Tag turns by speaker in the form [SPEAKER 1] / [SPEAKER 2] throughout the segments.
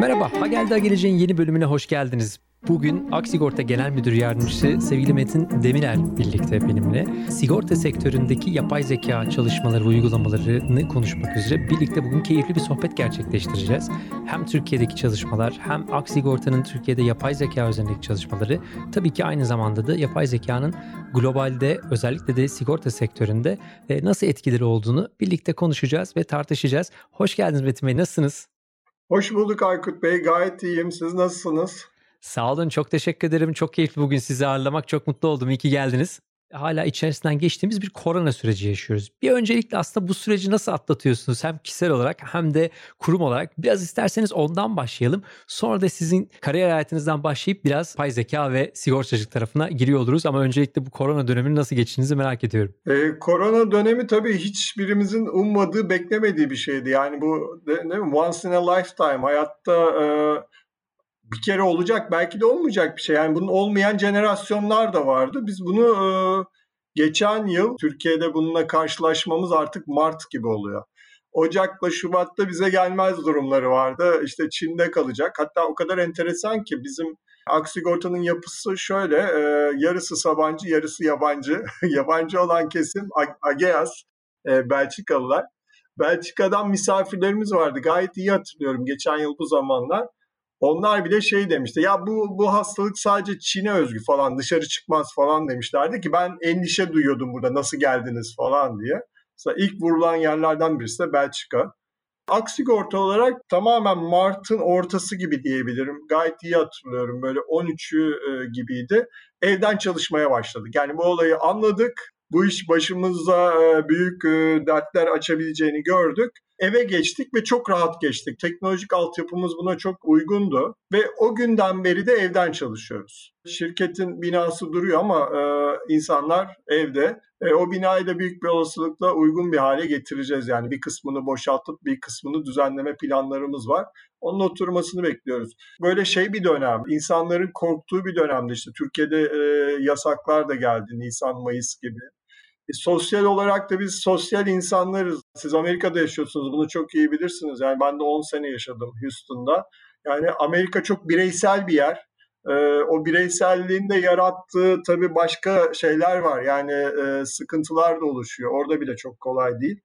[SPEAKER 1] Merhaba, Ha Geldi Ha Geleceğin yeni bölümüne hoş geldiniz. Bugün Aksigorta Genel Müdür Yardımcısı sevgili Metin Demirer birlikte benimle sigorta sektöründeki yapay zeka çalışmaları ve uygulamalarını konuşmak üzere birlikte bugün keyifli bir sohbet gerçekleştireceğiz. Hem Türkiye'deki çalışmalar hem Aksigorta'nın Türkiye'de yapay zeka üzerindeki çalışmaları tabii ki aynı zamanda da yapay zekanın globalde özellikle de sigorta sektöründe e, nasıl etkileri olduğunu birlikte konuşacağız ve tartışacağız. Hoş geldiniz Metin Bey, nasılsınız?
[SPEAKER 2] Hoş bulduk Aykut Bey. Gayet iyiyim. Siz nasılsınız?
[SPEAKER 1] Sağ olun. Çok teşekkür ederim. Çok keyifli bugün sizi ağırlamak. Çok mutlu oldum. İyi ki geldiniz hala içerisinden geçtiğimiz bir korona süreci yaşıyoruz. Bir öncelikle aslında bu süreci nasıl atlatıyorsunuz hem kişisel olarak hem de kurum olarak biraz isterseniz ondan başlayalım. Sonra da sizin kariyer hayatınızdan başlayıp biraz pay zeka ve sigortacılık tarafına giriyor oluruz ama öncelikle bu korona dönemini nasıl geçtiğinizi merak ediyorum.
[SPEAKER 2] Ee, korona dönemi tabii hiçbirimizin ummadığı, beklemediği bir şeydi. Yani bu mi? once in a lifetime hayatta e, bir kere olacak belki de olmayacak bir şey. Yani bunun olmayan jenerasyonlar da vardı. Biz bunu e, geçen yıl Türkiye'de bununla karşılaşmamız artık Mart gibi oluyor. Ocak'la Şubat'ta bize gelmez durumları vardı. İşte Çin'de kalacak. Hatta o kadar enteresan ki bizim Aksigorta'nın yapısı şöyle. E, yarısı Sabancı, yarısı yabancı. yabancı olan kesim Ageas, e, Belçikalılar. Belçika'dan misafirlerimiz vardı. Gayet iyi hatırlıyorum geçen yıl bu zamanlar. Onlar bile şey demişti. Ya bu bu hastalık sadece Çin'e özgü falan dışarı çıkmaz falan demişlerdi ki ben endişe duyuyordum burada nasıl geldiniz falan diye. Mesela ilk vurulan yerlerden birisi de Belçika. Aksigorta olarak tamamen Mart'ın ortası gibi diyebilirim. Gayet iyi hatırlıyorum. Böyle 13'ü e, gibiydi. Evden çalışmaya başladık. Yani bu olayı anladık. Bu iş başımıza e, büyük e, dertler açabileceğini gördük eve geçtik ve çok rahat geçtik. Teknolojik altyapımız buna çok uygundu ve o günden beri de evden çalışıyoruz. Şirketin binası duruyor ama e, insanlar evde. E, o binayı da büyük bir olasılıkla uygun bir hale getireceğiz. Yani bir kısmını boşaltıp bir kısmını düzenleme planlarımız var. Onun oturmasını bekliyoruz. Böyle şey bir dönem, insanların korktuğu bir dönemde işte Türkiye'de e, yasaklar da geldi Nisan, Mayıs gibi. E, sosyal olarak da biz sosyal insanlarız. Siz Amerika'da yaşıyorsunuz bunu çok iyi bilirsiniz. Yani ben de 10 sene yaşadım Houston'da. Yani Amerika çok bireysel bir yer. E, o bireyselliğin de yarattığı tabii başka şeyler var. Yani e, sıkıntılar da oluşuyor. Orada bile çok kolay değil.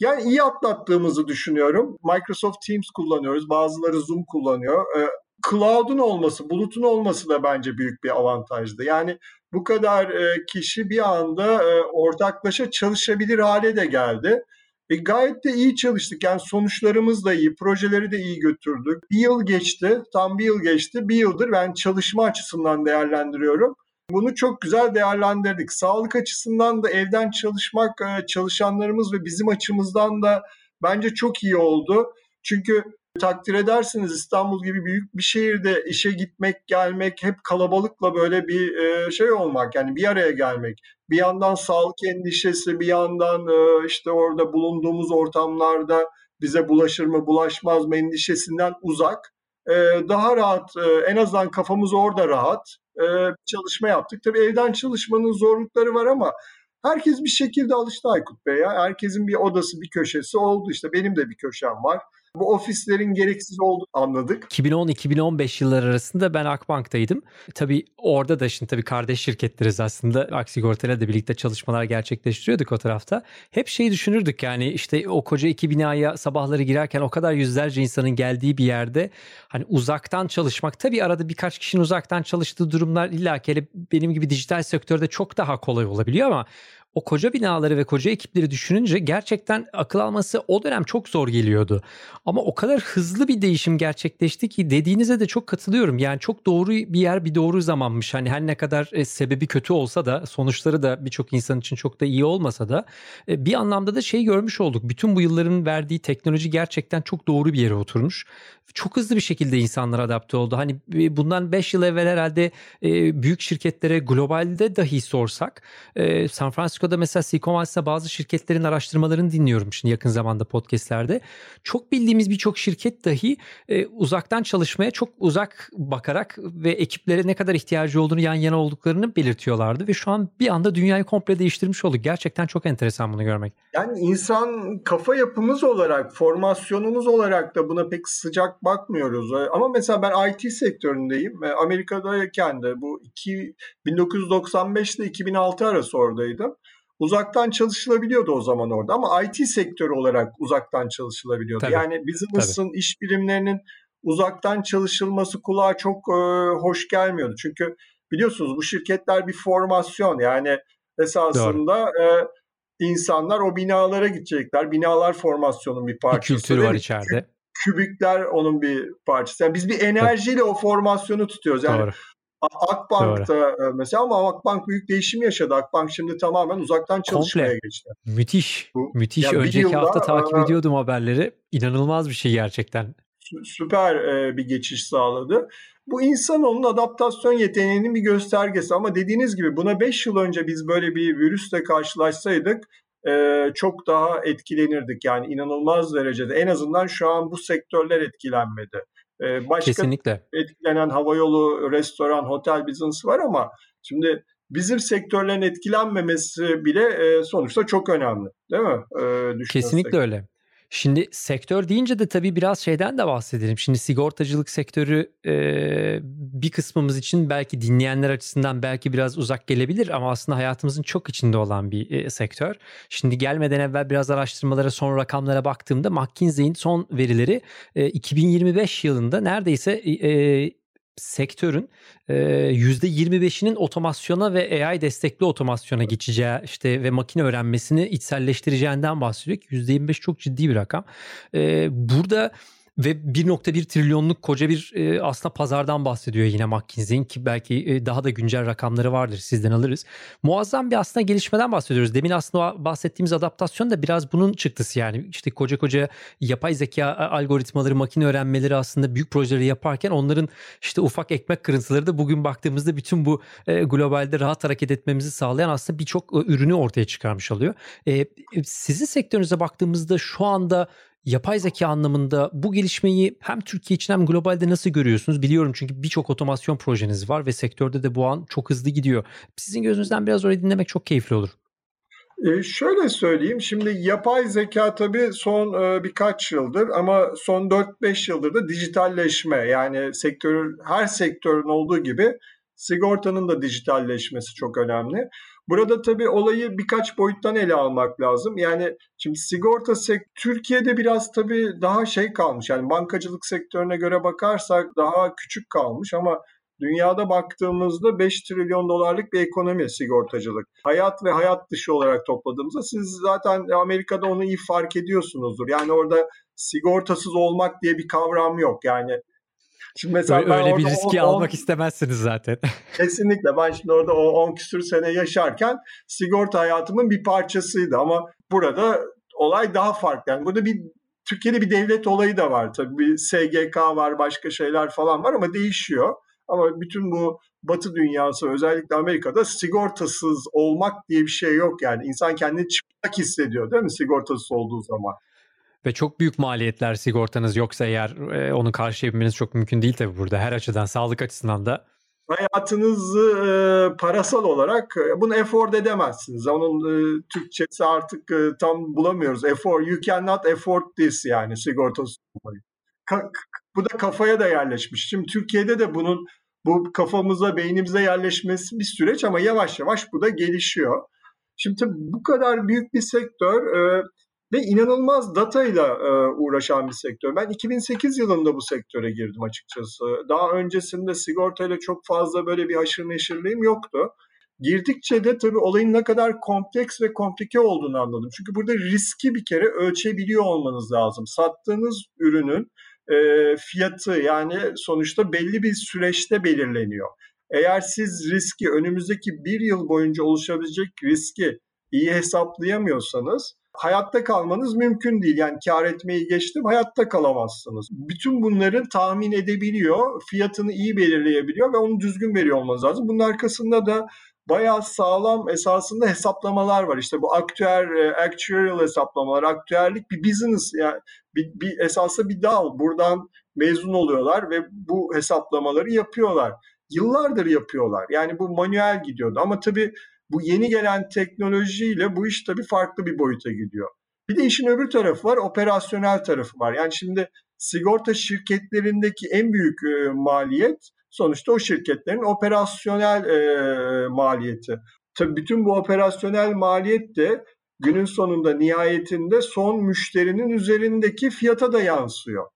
[SPEAKER 2] Yani iyi atlattığımızı düşünüyorum. Microsoft Teams kullanıyoruz. Bazıları Zoom kullanıyor. E, cloud'un olması, bulutun olması da bence büyük bir avantajdı. Yani bu kadar e, kişi bir anda e, ortaklaşa çalışabilir hale de geldi. E, gayet de iyi çalıştık. Yani sonuçlarımız da iyi, projeleri de iyi götürdük. Bir yıl geçti, tam bir yıl geçti. Bir yıldır ben çalışma açısından değerlendiriyorum. Bunu çok güzel değerlendirdik. Sağlık açısından da evden çalışmak, e, çalışanlarımız ve bizim açımızdan da bence çok iyi oldu. Çünkü Takdir edersiniz İstanbul gibi büyük bir şehirde işe gitmek, gelmek, hep kalabalıkla böyle bir e, şey olmak yani bir araya gelmek. Bir yandan sağlık endişesi, bir yandan e, işte orada bulunduğumuz ortamlarda bize bulaşır mı, bulaşmaz mı endişesinden uzak. E, daha rahat, en azından kafamız orada rahat çalışma yaptık. Tabii evden çalışmanın zorlukları var ama herkes bir şekilde alıştı Aykut Bey ya. Herkesin bir odası, bir köşesi oldu işte. Benim de bir köşem var. Bu ofislerin gereksiz olduğunu anladık.
[SPEAKER 1] 2010-2015 yılları arasında ben Akbank'taydım. Tabii orada da şimdi tabii kardeş şirketleriz aslında. Aksigorta'yla da birlikte çalışmalar gerçekleştiriyorduk o tarafta. Hep şey düşünürdük yani işte o koca iki binaya sabahları girerken o kadar yüzlerce insanın geldiği bir yerde hani uzaktan çalışmak tabii arada birkaç kişinin uzaktan çalıştığı durumlar illa ki benim gibi dijital sektörde çok daha kolay olabiliyor ama o koca binaları ve koca ekipleri düşününce gerçekten akıl alması o dönem çok zor geliyordu. Ama o kadar hızlı bir değişim gerçekleşti ki dediğinize de çok katılıyorum. Yani çok doğru bir yer bir doğru zamanmış. Hani her ne kadar e, sebebi kötü olsa da sonuçları da birçok insan için çok da iyi olmasa da e, bir anlamda da şey görmüş olduk. Bütün bu yılların verdiği teknoloji gerçekten çok doğru bir yere oturmuş. Çok hızlı bir şekilde insanlar adapte oldu. Hani e, bundan 5 yıl evvel herhalde büyük şirketlere globalde dahi sorsak San Francisco Meksiko'da mesela Silicon Valley'de bazı şirketlerin araştırmalarını dinliyorum şimdi yakın zamanda podcastlerde. Çok bildiğimiz birçok şirket dahi e, uzaktan çalışmaya çok uzak bakarak ve ekiplere ne kadar ihtiyacı olduğunu yan yana olduklarını belirtiyorlardı ve şu an bir anda dünyayı komple değiştirmiş olduk. Gerçekten çok enteresan bunu görmek.
[SPEAKER 2] Yani insan kafa yapımız olarak, formasyonumuz olarak da buna pek sıcak bakmıyoruz. Ama mesela ben IT sektöründeyim. Amerika'dayken de bu iki, 1995 ile 2006 arası oradaydım. Uzaktan çalışılabiliyordu o zaman orada ama IT sektörü olarak uzaktan çalışılabiliyordu. Tabii. Yani business'ın, Tabii. iş birimlerinin uzaktan çalışılması kulağa çok e, hoş gelmiyordu. Çünkü biliyorsunuz bu şirketler bir formasyon yani esasında e, insanlar o binalara gidecekler. Binalar formasyonun bir parçası.
[SPEAKER 1] Bir kültürü var içeride.
[SPEAKER 2] Kübükler onun bir parçası. Yani biz bir enerjiyle Tabii. o formasyonu tutuyoruz. Yani Doğru. Akbank'ta Doğru. E, mesela ama Akbank büyük değişim yaşadı. Akbank şimdi tamamen uzaktan çalışmaya Komple. geçti.
[SPEAKER 1] Müthiş. Bu, müthiş. Yani Önceki yılda, hafta takip a, ediyordum haberleri. İnanılmaz bir şey gerçekten.
[SPEAKER 2] Süper e, bir geçiş sağladı. Bu insanoğlunun adaptasyon yeteneğinin bir göstergesi ama dediğiniz gibi buna 5 yıl önce biz böyle bir virüsle karşılaşsaydık e, çok daha etkilenirdik. Yani inanılmaz derecede en azından şu an bu sektörler etkilenmedi.
[SPEAKER 1] E, başka Kesinlikle.
[SPEAKER 2] etkilenen havayolu, restoran, otel business var ama şimdi bizim sektörlerin etkilenmemesi bile e, sonuçta çok önemli değil mi?
[SPEAKER 1] E, Kesinlikle öyle. Şimdi sektör deyince de tabii biraz şeyden de bahsedelim. Şimdi sigortacılık sektörü e, bir kısmımız için belki dinleyenler açısından belki biraz uzak gelebilir ama aslında hayatımızın çok içinde olan bir e, sektör. Şimdi gelmeden evvel biraz araştırmalara son rakamlara baktığımda McKinsey'in son verileri e, 2025 yılında neredeyse e, sektörün %25'inin otomasyona ve AI destekli otomasyona geçeceği işte ve makine öğrenmesini içselleştireceğinden bahsediyor ki %25 çok ciddi bir rakam. Burada ve 1.1 trilyonluk koca bir e, aslında pazardan bahsediyor yine McKinsey'in ki belki e, daha da güncel rakamları vardır sizden alırız. Muazzam bir aslında gelişmeden bahsediyoruz. Demin aslında bahsettiğimiz adaptasyon da biraz bunun çıktısı yani işte koca koca yapay zeka algoritmaları, makine öğrenmeleri aslında büyük projeleri yaparken onların işte ufak ekmek kırıntıları da bugün baktığımızda bütün bu e, globalde rahat hareket etmemizi sağlayan aslında birçok e, ürünü ortaya çıkarmış oluyor. E, e sizin sektörünüze baktığımızda şu anda yapay zeka anlamında bu gelişmeyi hem Türkiye için hem globalde nasıl görüyorsunuz? Biliyorum çünkü birçok otomasyon projeniz var ve sektörde de bu an çok hızlı gidiyor. Sizin gözünüzden biraz orayı dinlemek çok keyifli olur.
[SPEAKER 2] E şöyle söyleyeyim, şimdi yapay zeka tabii son e, birkaç yıldır ama son 4-5 yıldır da dijitalleşme yani sektörün her sektörün olduğu gibi sigortanın da dijitalleşmesi çok önemli. Burada tabii olayı birkaç boyuttan ele almak lazım. Yani şimdi sigorta sektörü Türkiye'de biraz tabii daha şey kalmış. Yani bankacılık sektörüne göre bakarsak daha küçük kalmış ama Dünyada baktığımızda 5 trilyon dolarlık bir ekonomi sigortacılık. Hayat ve hayat dışı olarak topladığımızda siz zaten Amerika'da onu iyi fark ediyorsunuzdur. Yani orada sigortasız olmak diye bir kavram yok. Yani
[SPEAKER 1] Şimdi mesela öyle, öyle bir riski 10, almak istemezsiniz zaten.
[SPEAKER 2] Kesinlikle. Ben şimdi orada o 10 küsür sene yaşarken sigorta hayatımın bir parçasıydı ama burada olay daha farklı. Yani burada bir Türkiye'de bir devlet olayı da var tabii. Bir SGK var, başka şeyler falan var ama değişiyor. Ama bütün bu Batı dünyası özellikle Amerika'da sigortasız olmak diye bir şey yok yani. İnsan kendini çıplak hissediyor değil mi sigortasız olduğu zaman?
[SPEAKER 1] Ve çok büyük maliyetler sigortanız yoksa eğer e, onu karşılayabilmeniz çok mümkün değil tabii burada. Her açıdan, sağlık açısından da.
[SPEAKER 2] Hayatınızı e, parasal olarak e, bunu afford edemezsiniz. Onun e, Türkçesi artık e, tam bulamıyoruz. Afford, you cannot afford this yani sigortası. Ka- bu da kafaya da yerleşmiş. Şimdi Türkiye'de de bunun bu kafamıza, beynimize yerleşmesi bir süreç ama yavaş yavaş bu da gelişiyor. Şimdi bu kadar büyük bir sektör e, ve inanılmaz datayla e, uğraşan bir sektör. Ben 2008 yılında bu sektöre girdim açıkçası. Daha öncesinde sigortayla çok fazla böyle bir haşır neşirliğim yoktu. Girdikçe de tabii olayın ne kadar kompleks ve komplike olduğunu anladım. Çünkü burada riski bir kere ölçebiliyor olmanız lazım. Sattığınız ürünün e, fiyatı yani sonuçta belli bir süreçte belirleniyor. Eğer siz riski önümüzdeki bir yıl boyunca oluşabilecek riski iyi hesaplayamıyorsanız hayatta kalmanız mümkün değil. Yani kar etmeyi geçtim hayatta kalamazsınız. Bütün bunların tahmin edebiliyor, fiyatını iyi belirleyebiliyor ve onu düzgün veriyor olmanız lazım. Bunun arkasında da bayağı sağlam esasında hesaplamalar var. İşte bu aktüer, e, actuarial hesaplamalar, aktüerlik bir business yani bir, bir esasında bir dal. Buradan mezun oluyorlar ve bu hesaplamaları yapıyorlar. Yıllardır yapıyorlar. Yani bu manuel gidiyordu ama tabii bu yeni gelen teknolojiyle bu iş tabii farklı bir boyuta gidiyor. Bir de işin öbür tarafı var, operasyonel tarafı var. Yani şimdi sigorta şirketlerindeki en büyük e, maliyet sonuçta o şirketlerin operasyonel e, maliyeti. Tabii bütün bu operasyonel maliyet de günün sonunda nihayetinde son müşterinin üzerindeki fiyata da yansıyor.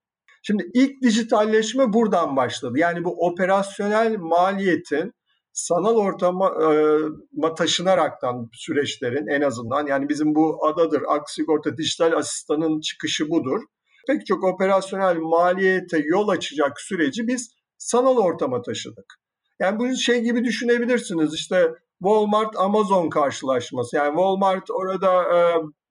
[SPEAKER 2] Şimdi ilk dijitalleşme buradan başladı. Yani bu operasyonel maliyetin sanal ortama e, taşınaraktan süreçlerin en azından yani bizim bu adadır Aksigorta Dijital Asistan'ın çıkışı budur. Pek çok operasyonel maliyete yol açacak süreci biz sanal ortama taşıdık. Yani bunu şey gibi düşünebilirsiniz işte Walmart Amazon karşılaşması. Yani Walmart orada e,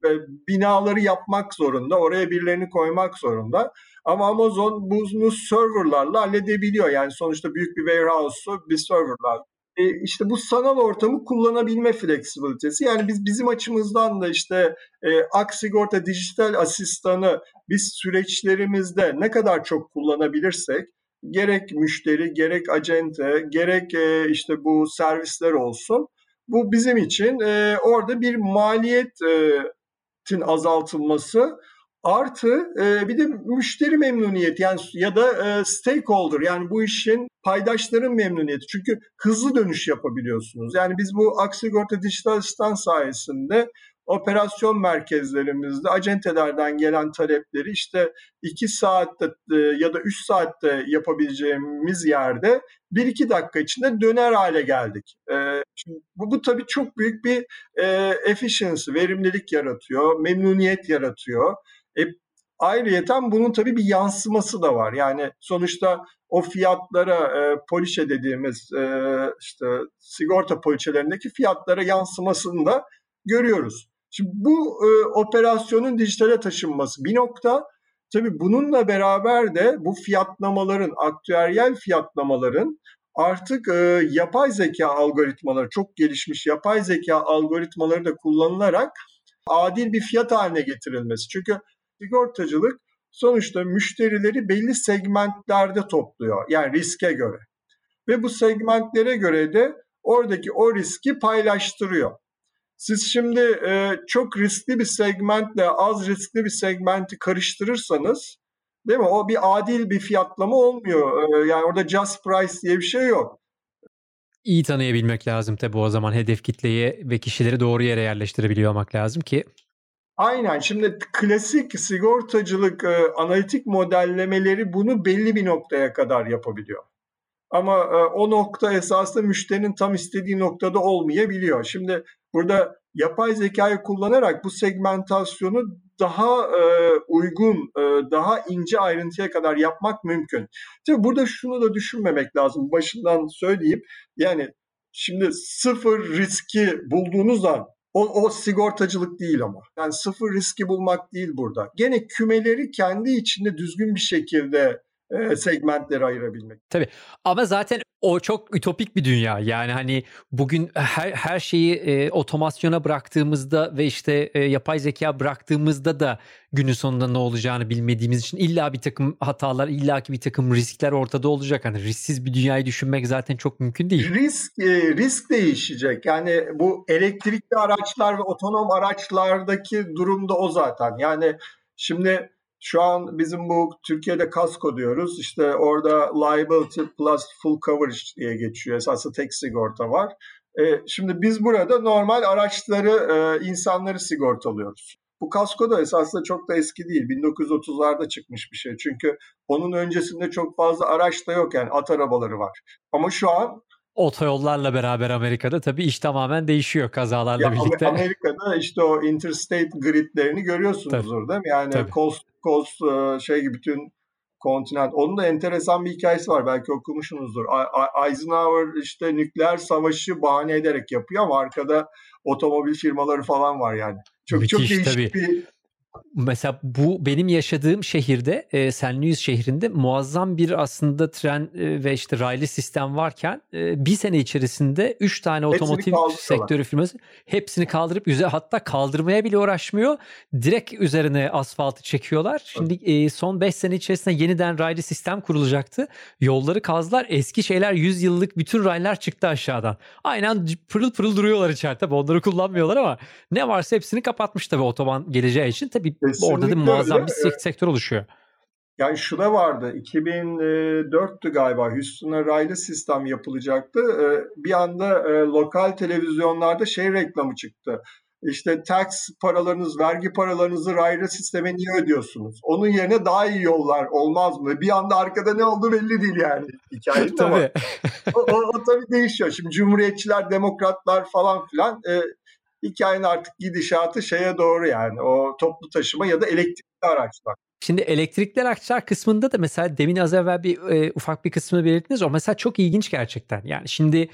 [SPEAKER 2] e, binaları yapmak zorunda, oraya birilerini koymak zorunda. Ama Amazon bunu serverlarla halledebiliyor. Yani sonuçta büyük bir warehouse'u bir serverlar. E, işte bu sanal ortamı kullanabilme fleksibilitesi. Yani biz bizim açımızdan da işte e, Aksigorta dijital asistanı biz süreçlerimizde ne kadar çok kullanabilirsek gerek müşteri, gerek acente, gerek e, işte bu servisler olsun. Bu bizim için e, orada bir maliyetin azaltılması artı e, bir de müşteri memnuniyeti yani ya da e, stakeholder yani bu işin paydaşların memnuniyeti. Çünkü hızlı dönüş yapabiliyorsunuz. Yani biz bu Aksigorta Dijital Asistan sayesinde operasyon merkezlerimizde acentelerden gelen talepleri işte 2 saatte e, ya da 3 saatte yapabileceğimiz yerde 1-2 dakika içinde döner hale geldik. E, şimdi bu, bu tabii çok büyük bir e, efficiency, verimlilik yaratıyor, memnuniyet yaratıyor. E, ayrıyeten bunun tabii bir yansıması da var. Yani sonuçta o fiyatlara e, poliçe dediğimiz e, işte sigorta poliçelerindeki fiyatlara yansımasını da görüyoruz. Şimdi bu e, operasyonun dijitale taşınması bir nokta. Tabii bununla beraber de bu fiyatlamaların, aktüeryel fiyatlamaların artık e, yapay zeka algoritmaları, çok gelişmiş yapay zeka algoritmaları da kullanılarak adil bir fiyat haline getirilmesi. Çünkü sigortacılık sonuçta müşterileri belli segmentlerde topluyor. Yani riske göre. Ve bu segmentlere göre de oradaki o riski paylaştırıyor. Siz şimdi e, çok riskli bir segmentle az riskli bir segmenti karıştırırsanız değil mi? O bir adil bir fiyatlama olmuyor. E, yani orada just price diye bir şey yok.
[SPEAKER 1] İyi tanıyabilmek lazım tabii o zaman hedef kitleyi ve kişileri doğru yere yerleştirebiliyor olmak lazım ki
[SPEAKER 2] Aynen. Şimdi klasik sigortacılık e, analitik modellemeleri bunu belli bir noktaya kadar yapabiliyor. Ama e, o nokta esasında müşterinin tam istediği noktada olmayabiliyor. Şimdi burada yapay zekayı kullanarak bu segmentasyonu daha e, uygun, e, daha ince ayrıntıya kadar yapmak mümkün. Tabii burada şunu da düşünmemek lazım. Başından söyleyeyim. Yani şimdi sıfır riski bulduğunuz an o, o sigortacılık değil ama. Yani sıfır riski bulmak değil burada. Gene kümeleri kendi içinde düzgün bir şekilde e, segmentleri ayırabilmek.
[SPEAKER 1] Tabii ama zaten o çok ütopik bir dünya. Yani hani bugün her her şeyi e, otomasyona bıraktığımızda ve işte e, yapay zeka bıraktığımızda da günün sonunda ne olacağını bilmediğimiz için illa bir takım hatalar, illa ki bir takım riskler ortada olacak. Hani risksiz bir dünyayı düşünmek zaten çok mümkün değil.
[SPEAKER 2] Risk e, risk değişecek. Yani bu elektrikli araçlar ve otonom araçlardaki durumda o zaten. Yani şimdi şu an bizim bu Türkiye'de kasko diyoruz. İşte orada liability plus full coverage diye geçiyor. Esasında tek sigorta var. E, şimdi biz burada normal araçları, e, insanları sigortalıyoruz. Bu kasko da esasında çok da eski değil. 1930'larda çıkmış bir şey. Çünkü onun öncesinde çok fazla araç da yok yani at arabaları var. Ama şu an
[SPEAKER 1] otoyollarla beraber Amerika'da tabii iş tamamen değişiyor kazalarla ya birlikte.
[SPEAKER 2] Amerika'da işte o interstate gridlerini görüyorsunuzdur değil mi? Yani tabii. coast coast e, şey gibi bütün kontinent. Onun da enteresan bir hikayesi var. Belki okumuşsunuzdur. Eisenhower işte nükleer savaşı bahane ederek yapıyor ama arkada otomobil firmaları falan var yani. Çok Müthiş, çok değişik tabii. bir
[SPEAKER 1] Mesela bu benim yaşadığım şehirde e, St. Louis şehrinde muazzam bir aslında tren e, ve işte raylı sistem varken e, bir sene içerisinde 3 tane otomotiv sektörü firması hepsini kaldırıp üzerine hatta kaldırmaya bile uğraşmıyor. Direkt üzerine asfaltı çekiyorlar. Şimdi e, son 5 sene içerisinde yeniden raylı sistem kurulacaktı. Yolları kazdılar. Eski şeyler 100 yıllık bütün raylar çıktı aşağıdan. Aynen pırıl pırıl duruyorlar içeride. Tabii onları kullanmıyorlar ama ne varsa hepsini kapatmış tabii otoban geleceği için. Tabii Kesinlikle orada da muazzam öyle. bir sektör oluşuyor.
[SPEAKER 2] Yani şu da vardı. 2004'tü galiba Houston'a raylı sistem yapılacaktı. Bir anda lokal televizyonlarda şey reklamı çıktı. İşte tax paralarınız, vergi paralarınızı raylı sisteme niye ödüyorsunuz? Onun yerine daha iyi yollar olmaz mı? Bir anda arkada ne oldu belli değil yani hikayenin tabii. ama o, o, o tabii değişiyor. Şimdi cumhuriyetçiler, demokratlar falan filan e, hikayenin artık gidişatı şeye doğru yani o toplu taşıma ya da elektrikli araçlar.
[SPEAKER 1] Şimdi elektrikli araçlar kısmında da mesela demin az evvel bir e, ufak bir kısmını belirttiniz. O mesela çok ilginç gerçekten. Yani şimdi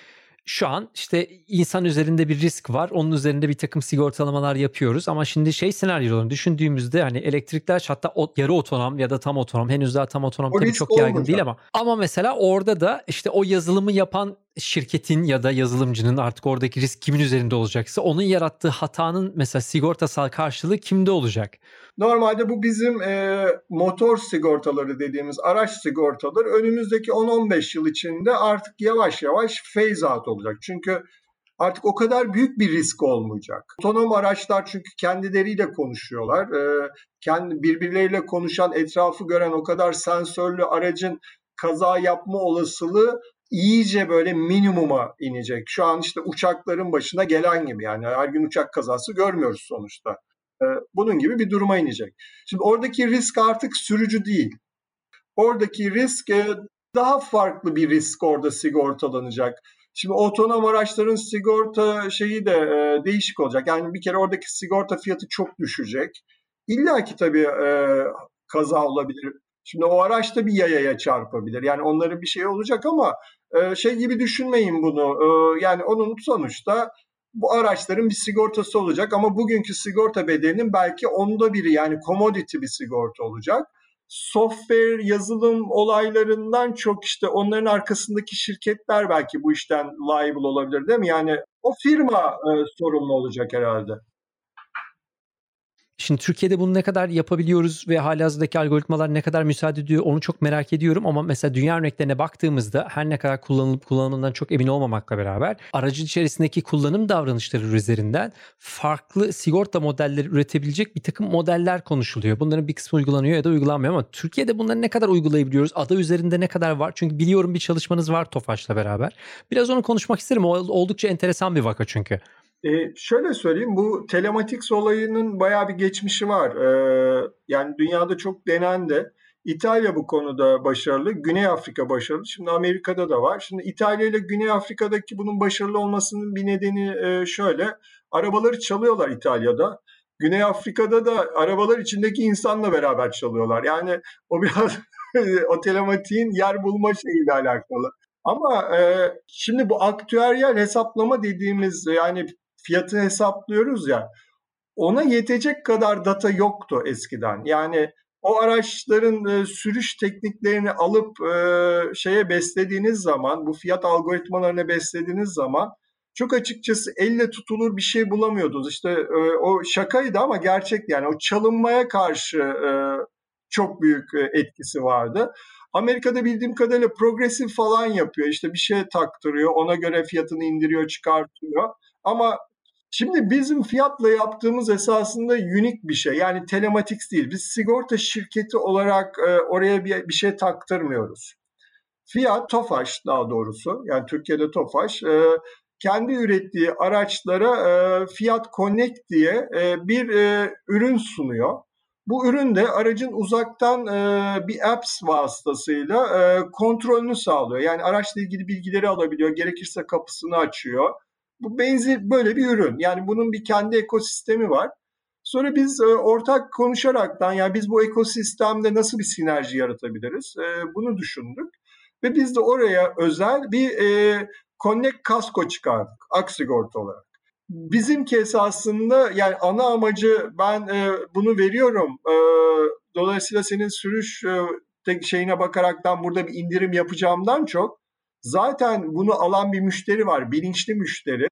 [SPEAKER 1] şu an işte insan üzerinde bir risk var. Onun üzerinde bir takım sigortalamalar yapıyoruz. Ama şimdi şey senaryolarını düşündüğümüzde hani elektrikler hatta o, yarı otonom ya da tam otonom henüz daha tam otonom o tabii çok yaygın olmayacak. değil ama. Ama mesela orada da işte o yazılımı yapan şirketin ya da yazılımcının artık oradaki risk kimin üzerinde olacaksa onun yarattığı hatanın mesela sigortasal karşılığı kimde olacak?
[SPEAKER 2] Normalde bu bizim e, motor sigortaları dediğimiz araç sigortaları önümüzdeki 10-15 yıl içinde artık yavaş yavaş phase out olacak. Çünkü artık o kadar büyük bir risk olmayacak. Otonom araçlar çünkü kendileriyle konuşuyorlar. E, kendi birbirleriyle konuşan, etrafı gören o kadar sensörlü aracın kaza yapma olasılığı iyice böyle minimuma inecek. Şu an işte uçakların başına gelen gibi yani her gün uçak kazası görmüyoruz sonuçta. Ee, bunun gibi bir duruma inecek. Şimdi oradaki risk artık sürücü değil. Oradaki risk daha farklı bir risk orada sigortalanacak. Şimdi otonom araçların sigorta şeyi de e, değişik olacak. Yani bir kere oradaki sigorta fiyatı çok düşecek. İlla ki tabii e, kaza olabilir. Şimdi o araç da bir yayaya çarpabilir. Yani onların bir şey olacak ama e, şey gibi düşünmeyin bunu. E, yani onun sonuçta bu araçların bir sigortası olacak ama bugünkü sigorta bedelinin belki onda biri yani commodity bir sigorta olacak. Software, yazılım olaylarından çok işte onların arkasındaki şirketler belki bu işten liable olabilir değil mi? Yani o firma e, sorumlu olacak herhalde.
[SPEAKER 1] Şimdi Türkiye'de bunu ne kadar yapabiliyoruz ve halihazırdaki algoritmalar ne kadar müsaade ediyor onu çok merak ediyorum ama mesela dünya örneklerine baktığımızda her ne kadar kullanılıp kullanımından çok emin olmamakla beraber aracın içerisindeki kullanım davranışları üzerinden farklı sigorta modelleri üretebilecek bir takım modeller konuşuluyor. Bunların bir kısmı uygulanıyor ya da uygulanmıyor ama Türkiye'de bunları ne kadar uygulayabiliyoruz? Ada üzerinde ne kadar var? Çünkü biliyorum bir çalışmanız var Tofaş'la beraber. Biraz onu konuşmak isterim. O oldukça enteresan bir vaka çünkü.
[SPEAKER 2] E, şöyle söyleyeyim, bu telematics olayının bayağı bir geçmişi var. E, yani dünyada çok denendi. İtalya bu konuda başarılı, Güney Afrika başarılı. Şimdi Amerika'da da var. Şimdi İtalya ile Güney Afrika'daki bunun başarılı olmasının bir nedeni e, şöyle. Arabaları çalıyorlar İtalya'da. Güney Afrika'da da arabalar içindeki insanla beraber çalıyorlar. Yani o biraz o telematiğin yer bulma şeyiyle alakalı. Ama e, şimdi bu aktüeryel hesaplama dediğimiz yani fiyatı hesaplıyoruz ya ona yetecek kadar data yoktu eskiden. Yani o araçların e, sürüş tekniklerini alıp e, şeye beslediğiniz zaman, bu fiyat algoritmalarını beslediğiniz zaman çok açıkçası elle tutulur bir şey bulamıyordunuz. İşte e, o şakaydı ama gerçek yani o çalınmaya karşı e, çok büyük e, etkisi vardı. Amerika'da bildiğim kadarıyla progresif falan yapıyor. İşte bir şey taktırıyor, ona göre fiyatını indiriyor, çıkartıyor. Ama Şimdi bizim fiyatla yaptığımız esasında unik bir şey. Yani telematics değil. Biz sigorta şirketi olarak e, oraya bir, bir şey taktırmıyoruz. Fiyat, Tofaş daha doğrusu, yani Türkiye'de Tofaş, e, kendi ürettiği araçlara e, Fiat Connect diye e, bir e, ürün sunuyor. Bu ürün de aracın uzaktan e, bir apps vasıtasıyla e, kontrolünü sağlıyor. Yani araçla ilgili bilgileri alabiliyor, gerekirse kapısını açıyor bu benzer böyle bir ürün. Yani bunun bir kendi ekosistemi var. Sonra biz e, ortak konuşaraktan yani biz bu ekosistemde nasıl bir sinerji yaratabiliriz e, bunu düşündük. Ve biz de oraya özel bir e, Connect Kasko çıkardık aksigorta olarak. Bizimki esasında yani ana amacı ben e, bunu veriyorum. E, dolayısıyla senin sürüş e, şeyine bakaraktan burada bir indirim yapacağımdan çok zaten bunu alan bir müşteri var. Bilinçli müşteri.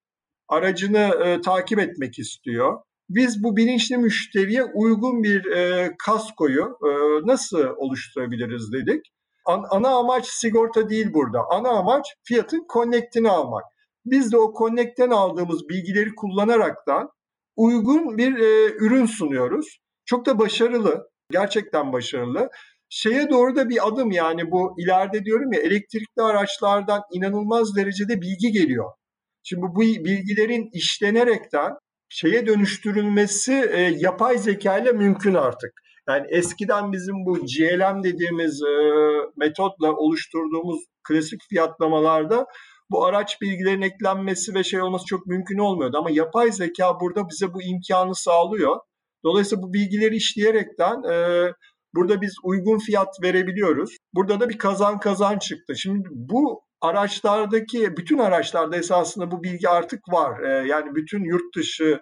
[SPEAKER 2] Aracını e, takip etmek istiyor. Biz bu bilinçli müşteriye uygun bir e, kaskoyu e, nasıl oluşturabiliriz dedik. An, ana amaç sigorta değil burada. Ana amaç fiyatın connect'ini almak. Biz de o connect'ten aldığımız bilgileri kullanaraktan uygun bir e, ürün sunuyoruz. Çok da başarılı. Gerçekten başarılı. Şeye doğru da bir adım yani bu ileride diyorum ya elektrikli araçlardan inanılmaz derecede bilgi geliyor. Şimdi bu bilgilerin işlenerekten şeye dönüştürülmesi e, yapay zeka ile mümkün artık. Yani eskiden bizim bu GLM dediğimiz e, metotla oluşturduğumuz klasik fiyatlamalarda bu araç bilgilerin eklenmesi ve şey olması çok mümkün olmuyordu. Ama yapay zeka burada bize bu imkanı sağlıyor. Dolayısıyla bu bilgileri işleyerekten e, burada biz uygun fiyat verebiliyoruz. Burada da bir kazan kazan çıktı. Şimdi bu araçlardaki bütün araçlarda esasında bu bilgi artık var. E, yani bütün yurt dışı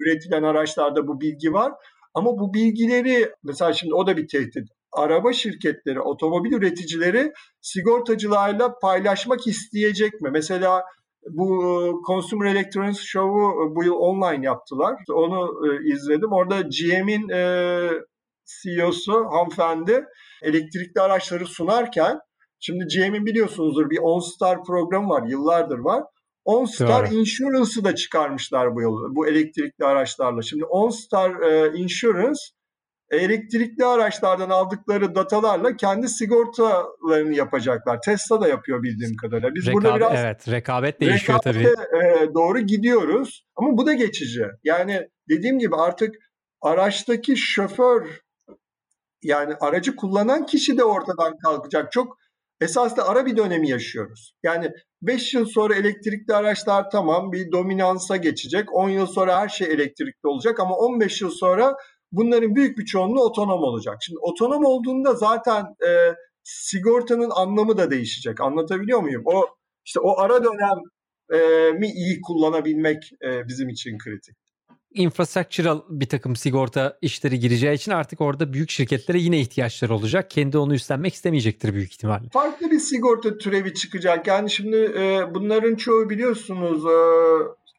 [SPEAKER 2] üretilen araçlarda bu bilgi var. Ama bu bilgileri mesela şimdi o da bir tehdit. Araba şirketleri, otomobil üreticileri sigortacılarla paylaşmak isteyecek mi? Mesela bu e, Consumer Electronics Show'u bu yıl online yaptılar. Onu e, izledim. Orada GM'in e, CEO'su hanımefendi elektrikli araçları sunarken şimdi GM'in biliyorsunuzdur bir OnStar programı var. Yıllardır var. OnStar Insurance'ı da çıkarmışlar bu yıl bu elektrikli araçlarla. Şimdi OnStar e, Insurance elektrikli araçlardan aldıkları datalarla kendi sigortalarını yapacaklar. Tesla da yapıyor bildiğim kadarıyla.
[SPEAKER 1] Biz Rekabet, burada biraz evet, rekabet değişiyor tabii.
[SPEAKER 2] E, doğru gidiyoruz ama bu da geçici. Yani dediğim gibi artık araçtaki şoför yani aracı kullanan kişi de ortadan kalkacak. Çok esas da ara bir dönemi yaşıyoruz. Yani 5 yıl sonra elektrikli araçlar tamam bir dominansa geçecek. 10 yıl sonra her şey elektrikli olacak ama 15 yıl sonra bunların büyük bir çoğunluğu otonom olacak. Şimdi otonom olduğunda zaten e, sigortanın anlamı da değişecek. Anlatabiliyor muyum? O işte o ara dönem e, mi iyi kullanabilmek e, bizim için kritik
[SPEAKER 1] infrastructural bir takım sigorta işleri gireceği için artık orada büyük şirketlere yine ihtiyaçları olacak. Kendi onu üstlenmek istemeyecektir büyük ihtimalle.
[SPEAKER 2] Farklı bir sigorta türevi çıkacak. Yani şimdi e, bunların çoğu biliyorsunuz e,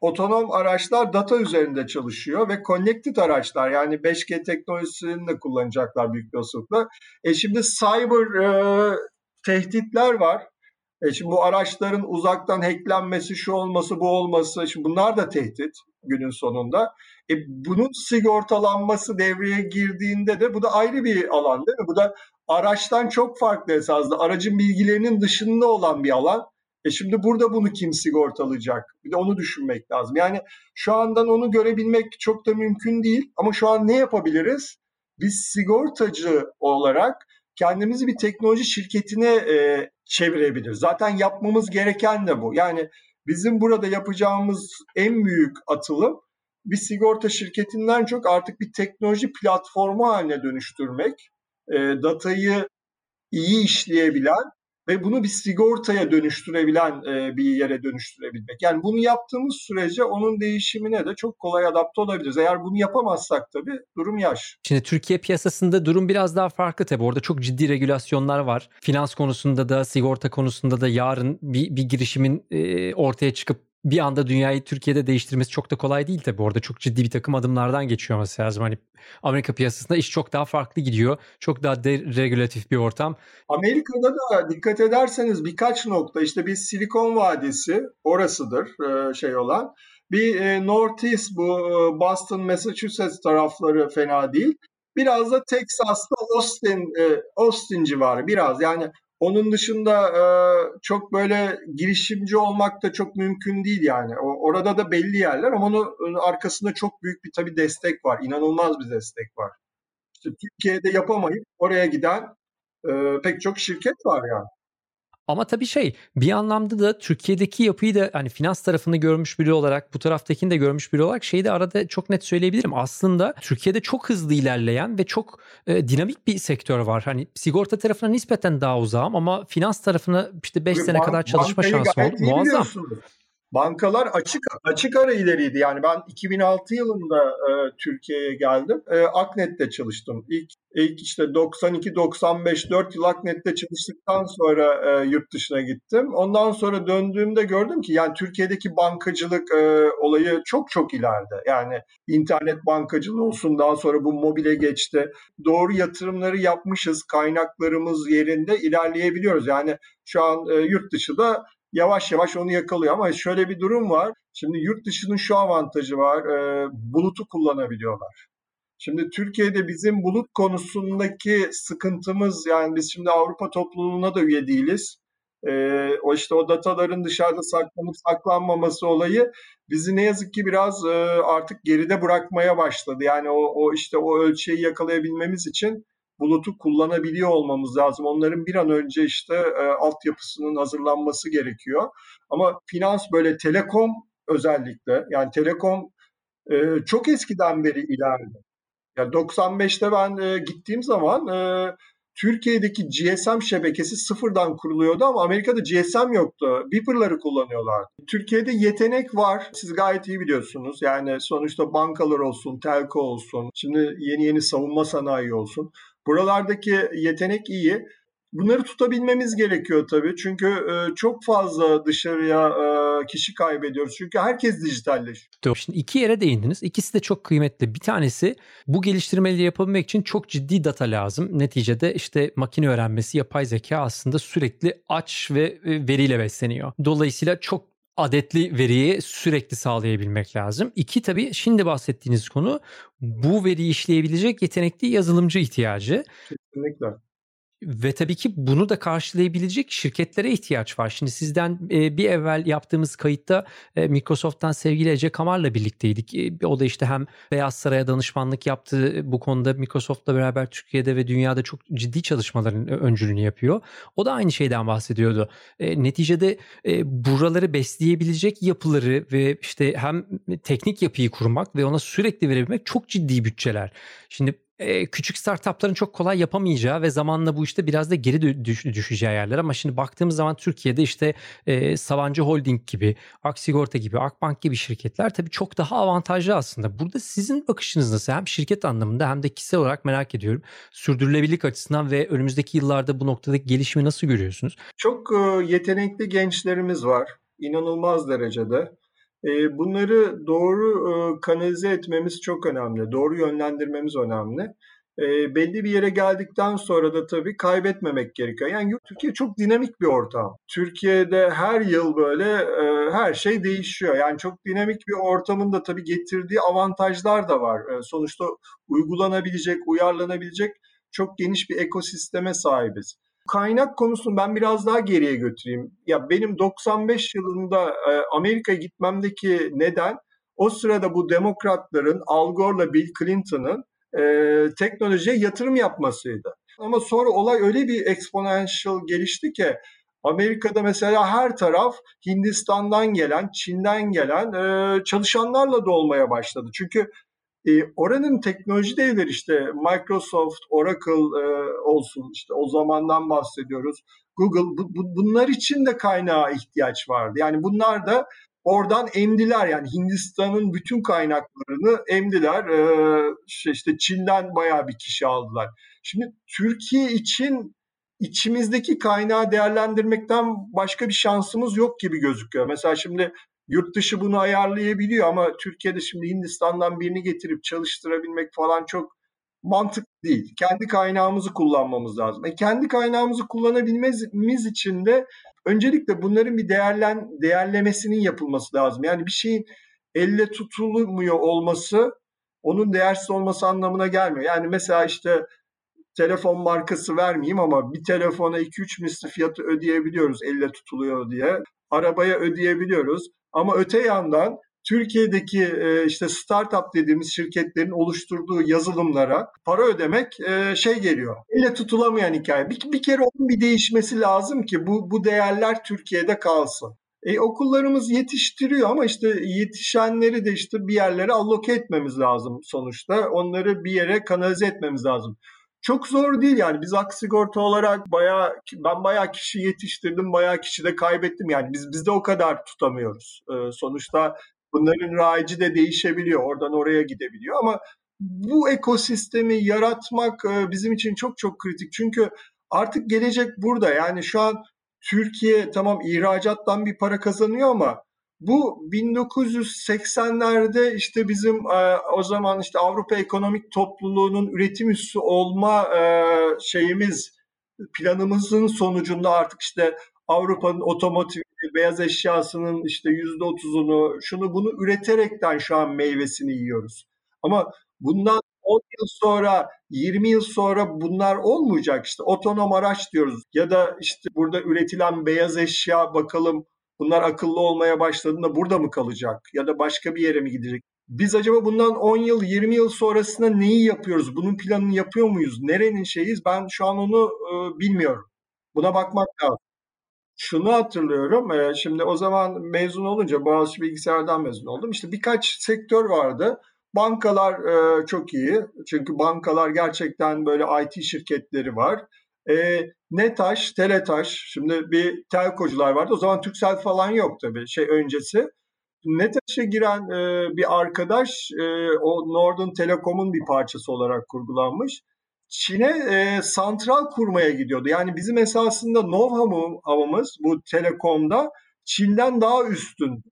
[SPEAKER 2] otonom araçlar data üzerinde çalışıyor ve connected araçlar yani 5G teknolojisini de kullanacaklar büyük bir olasılıkla. E şimdi cyber e, tehditler var. E şimdi bu araçların uzaktan hacklenmesi, şu olması, bu olması, şimdi bunlar da tehdit günün sonunda. E bunun sigortalanması devreye girdiğinde de bu da ayrı bir alan değil mi? Bu da araçtan çok farklı esasında. Aracın bilgilerinin dışında olan bir alan. E şimdi burada bunu kim sigortalayacak? Bir de onu düşünmek lazım. Yani şu andan onu görebilmek çok da mümkün değil. Ama şu an ne yapabiliriz? Biz sigortacı olarak kendimizi bir teknoloji şirketine e, çevirebiliriz. Zaten yapmamız gereken de bu. Yani bizim burada yapacağımız en büyük atılım bir sigorta şirketinden çok artık bir teknoloji platformu haline dönüştürmek. E, datayı iyi işleyebilen ve bunu bir sigortaya dönüştürebilen e, bir yere dönüştürebilmek. Yani bunu yaptığımız sürece onun değişimine de çok kolay adapte olabiliriz. Eğer bunu yapamazsak tabii durum yaş.
[SPEAKER 1] Şimdi Türkiye piyasasında durum biraz daha farklı tabii. Orada çok ciddi regülasyonlar var. Finans konusunda da sigorta konusunda da yarın bir, bir girişimin e, ortaya çıkıp bir anda dünyayı Türkiye'de değiştirmesi çok da kolay değil tabii. Orada çok ciddi bir takım adımlardan geçiyor olması lazım. Hani Amerika piyasasında iş çok daha farklı gidiyor. Çok daha deregülatif bir ortam.
[SPEAKER 2] Amerika'da da dikkat ederseniz birkaç nokta işte bir Silikon Vadisi orasıdır e, şey olan. Bir e, Northeast bu e, Boston, Massachusetts tarafları fena değil. Biraz da Texas'ta Austin, Austin civarı biraz yani onun dışında e, çok böyle girişimci olmak da çok mümkün değil yani. O, orada da belli yerler ama onun arkasında çok büyük bir tabii destek var. İnanılmaz bir destek var. İşte Türkiye'de yapamayıp oraya giden e, pek çok şirket var yani.
[SPEAKER 1] Ama tabii şey bir anlamda da Türkiye'deki yapıyı da hani finans tarafını görmüş biri olarak bu taraftakini de görmüş biri olarak şeyi de arada çok net söyleyebilirim. Aslında Türkiye'de çok hızlı ilerleyen ve çok e, dinamik bir sektör var. Hani sigorta tarafına nispeten daha uzağım ama finans tarafına işte 5 sene kadar çalışma şansı oldu. Muazzam.
[SPEAKER 2] Bankalar açık açık ara ileriydi. Yani ben 2006 yılında e, Türkiye'ye geldim. E, Aknet'te çalıştım. İlk ilk işte 92 95 4 yıl Aknet'te çalıştıktan sonra e, yurt dışına gittim. Ondan sonra döndüğümde gördüm ki yani Türkiye'deki bankacılık e, olayı çok çok ileride. Yani internet bankacılığı olsun daha sonra bu mobile geçti. Doğru yatırımları yapmışız. Kaynaklarımız yerinde ilerleyebiliyoruz. Yani şu an e, yurt dışı da yavaş yavaş onu yakalıyor. Ama şöyle bir durum var. Şimdi yurt dışının şu avantajı var. E, bulutu kullanabiliyorlar. Şimdi Türkiye'de bizim bulut konusundaki sıkıntımız yani biz şimdi Avrupa topluluğuna da üye değiliz. Ee, o işte o dataların dışarıda saklanıp saklanmaması olayı bizi ne yazık ki biraz e, artık geride bırakmaya başladı. Yani o, o işte o ölçeği yakalayabilmemiz için bulutu kullanabiliyor olmamız lazım. Onların bir an önce işte e, altyapısının hazırlanması gerekiyor. Ama finans böyle telekom özellikle yani telekom e, çok eskiden beri ileride. Yani 95'te ben e, gittiğim zaman e, Türkiye'deki GSM şebekesi sıfırdan kuruluyordu ama Amerika'da GSM yoktu. Beeper'ları kullanıyorlar. Türkiye'de yetenek var. Siz gayet iyi biliyorsunuz. Yani sonuçta bankalar olsun, telco olsun, şimdi yeni yeni savunma sanayi olsun. Buralardaki yetenek iyi. Bunları tutabilmemiz gerekiyor tabii. Çünkü e, çok fazla dışarıya e, kişi kaybediyoruz. Çünkü herkes dijitalleşiyor.
[SPEAKER 1] Doğru. Şimdi iki yere değindiniz. İkisi de çok kıymetli. Bir tanesi bu geliştirmeleri yapabilmek için çok ciddi data lazım. Neticede işte makine öğrenmesi, yapay zeka aslında sürekli aç ve e, veriyle besleniyor. Dolayısıyla çok adetli veriyi sürekli sağlayabilmek lazım. İki tabii şimdi bahsettiğiniz konu bu veriyi işleyebilecek yetenekli yazılımcı ihtiyacı.
[SPEAKER 2] Kesinlikle.
[SPEAKER 1] Ve tabii ki bunu da karşılayabilecek şirketlere ihtiyaç var. Şimdi sizden e, bir evvel yaptığımız kayıtta e, Microsoft'tan sevgili Ece Kamar'la birlikteydik. E, o da işte hem Beyaz Saray'a danışmanlık yaptı. Bu konuda Microsoft'la beraber Türkiye'de ve dünyada çok ciddi çalışmaların öncülüğünü yapıyor. O da aynı şeyden bahsediyordu. Neticede buraları besleyebilecek yapıları ve işte hem teknik yapıyı kurmak ve ona sürekli verebilmek çok ciddi bütçeler. Şimdi küçük startupların çok kolay yapamayacağı ve zamanla bu işte biraz da geri düş, düşeceği yerler ama şimdi baktığımız zaman Türkiye'de işte e, Sabancı Holding gibi, Aksigorta gibi, Akbank gibi şirketler tabii çok daha avantajlı aslında. Burada sizin bakışınız nasıl? Hem şirket anlamında hem de kişisel olarak merak ediyorum. Sürdürülebilirlik açısından ve önümüzdeki yıllarda bu noktadaki gelişimi nasıl görüyorsunuz?
[SPEAKER 2] Çok yetenekli gençlerimiz var. İnanılmaz derecede. Bunları doğru kanalize etmemiz çok önemli. Doğru yönlendirmemiz önemli. belli bir yere geldikten sonra da tabii kaybetmemek gerekiyor. Yani Türkiye çok dinamik bir ortam. Türkiye'de her yıl böyle her şey değişiyor. Yani çok dinamik bir ortamın da tabii getirdiği avantajlar da var. sonuçta uygulanabilecek, uyarlanabilecek çok geniş bir ekosisteme sahibiz kaynak konusunu ben biraz daha geriye götüreyim. Ya benim 95 yılında e, Amerika'ya gitmemdeki neden o sırada bu demokratların Al Gore'la Bill Clinton'ın e, teknolojiye yatırım yapmasıydı. Ama sonra olay öyle bir exponential gelişti ki Amerika'da mesela her taraf Hindistan'dan gelen, Çin'den gelen e, çalışanlarla dolmaya başladı. Çünkü e, oranın teknoloji devleri işte Microsoft, Oracle e, olsun işte o zamandan bahsediyoruz. Google bu, bu, bunlar için de kaynağa ihtiyaç vardı. Yani bunlar da oradan emdiler yani Hindistan'ın bütün kaynaklarını emdiler. E, işte Çin'den bayağı bir kişi aldılar. Şimdi Türkiye için içimizdeki kaynağı değerlendirmekten başka bir şansımız yok gibi gözüküyor. Mesela şimdi Yurt dışı bunu ayarlayabiliyor ama Türkiye'de şimdi Hindistan'dan birini getirip çalıştırabilmek falan çok mantık değil. Kendi kaynağımızı kullanmamız lazım. E kendi kaynağımızı kullanabilmemiz için de öncelikle bunların bir değerlen değerlemesinin yapılması lazım. Yani bir şeyin elle tutulmuyor olması onun değersiz olması anlamına gelmiyor. Yani mesela işte telefon markası vermeyeyim ama bir telefona 2-3 misli fiyatı ödeyebiliyoruz elle tutuluyor diye. Arabaya ödeyebiliyoruz. Ama öte yandan Türkiye'deki e, işte startup dediğimiz şirketlerin oluşturduğu yazılımlara para ödemek e, şey geliyor. Elle tutulamayan hikaye. Bir, bir kere onun bir değişmesi lazım ki bu bu değerler Türkiye'de kalsın. E, okullarımız yetiştiriyor ama işte yetişenleri de işte bir yerlere alloke etmemiz lazım sonuçta. Onları bir yere kanalize etmemiz lazım. Çok zor değil yani. Biz aksigorta olarak bayağı ben bayağı kişi yetiştirdim bayağı kişi de kaybettim. Yani biz biz de o kadar tutamıyoruz. Ee, sonuçta bunların raici de değişebiliyor oradan oraya gidebiliyor. Ama bu ekosistemi yaratmak e, bizim için çok çok kritik. Çünkü artık gelecek burada. Yani şu an Türkiye tamam ihracattan bir para kazanıyor ama bu 1980'lerde işte bizim e, o zaman işte Avrupa Ekonomik Topluluğu'nun üretim üssü olma e, şeyimiz planımızın sonucunda artık işte Avrupa'nın otomotiv beyaz eşyasının işte yüzde otuzunu şunu bunu üreterekten şu an meyvesini yiyoruz. Ama bundan 10 yıl sonra, 20 yıl sonra bunlar olmayacak. İşte otonom araç diyoruz ya da işte burada üretilen beyaz eşya bakalım bunlar akıllı olmaya başladığında burada mı kalacak ya da başka bir yere mi gidecek? Biz acaba bundan 10 yıl, 20 yıl sonrasında neyi yapıyoruz? Bunun planını yapıyor muyuz? Nerenin şeyiz? Ben şu an onu e, bilmiyorum. Buna bakmak lazım. Şunu hatırlıyorum. E, şimdi o zaman mezun olunca Boğaziçi Bilgisayar'dan mezun oldum. İşte birkaç sektör vardı. Bankalar e, çok iyi. Çünkü bankalar gerçekten böyle IT şirketleri var. E, Netaş, Teletaş, şimdi bir telkocular vardı. O zaman Türksel falan yok tabii şey öncesi. Netaş'a giren e, bir arkadaş e, o Northern Telekom'un bir parçası olarak kurgulanmış. Çin'e e, santral kurmaya gidiyordu. Yani bizim esasında know-how'ımız bu telekomda Çin'den daha üstün.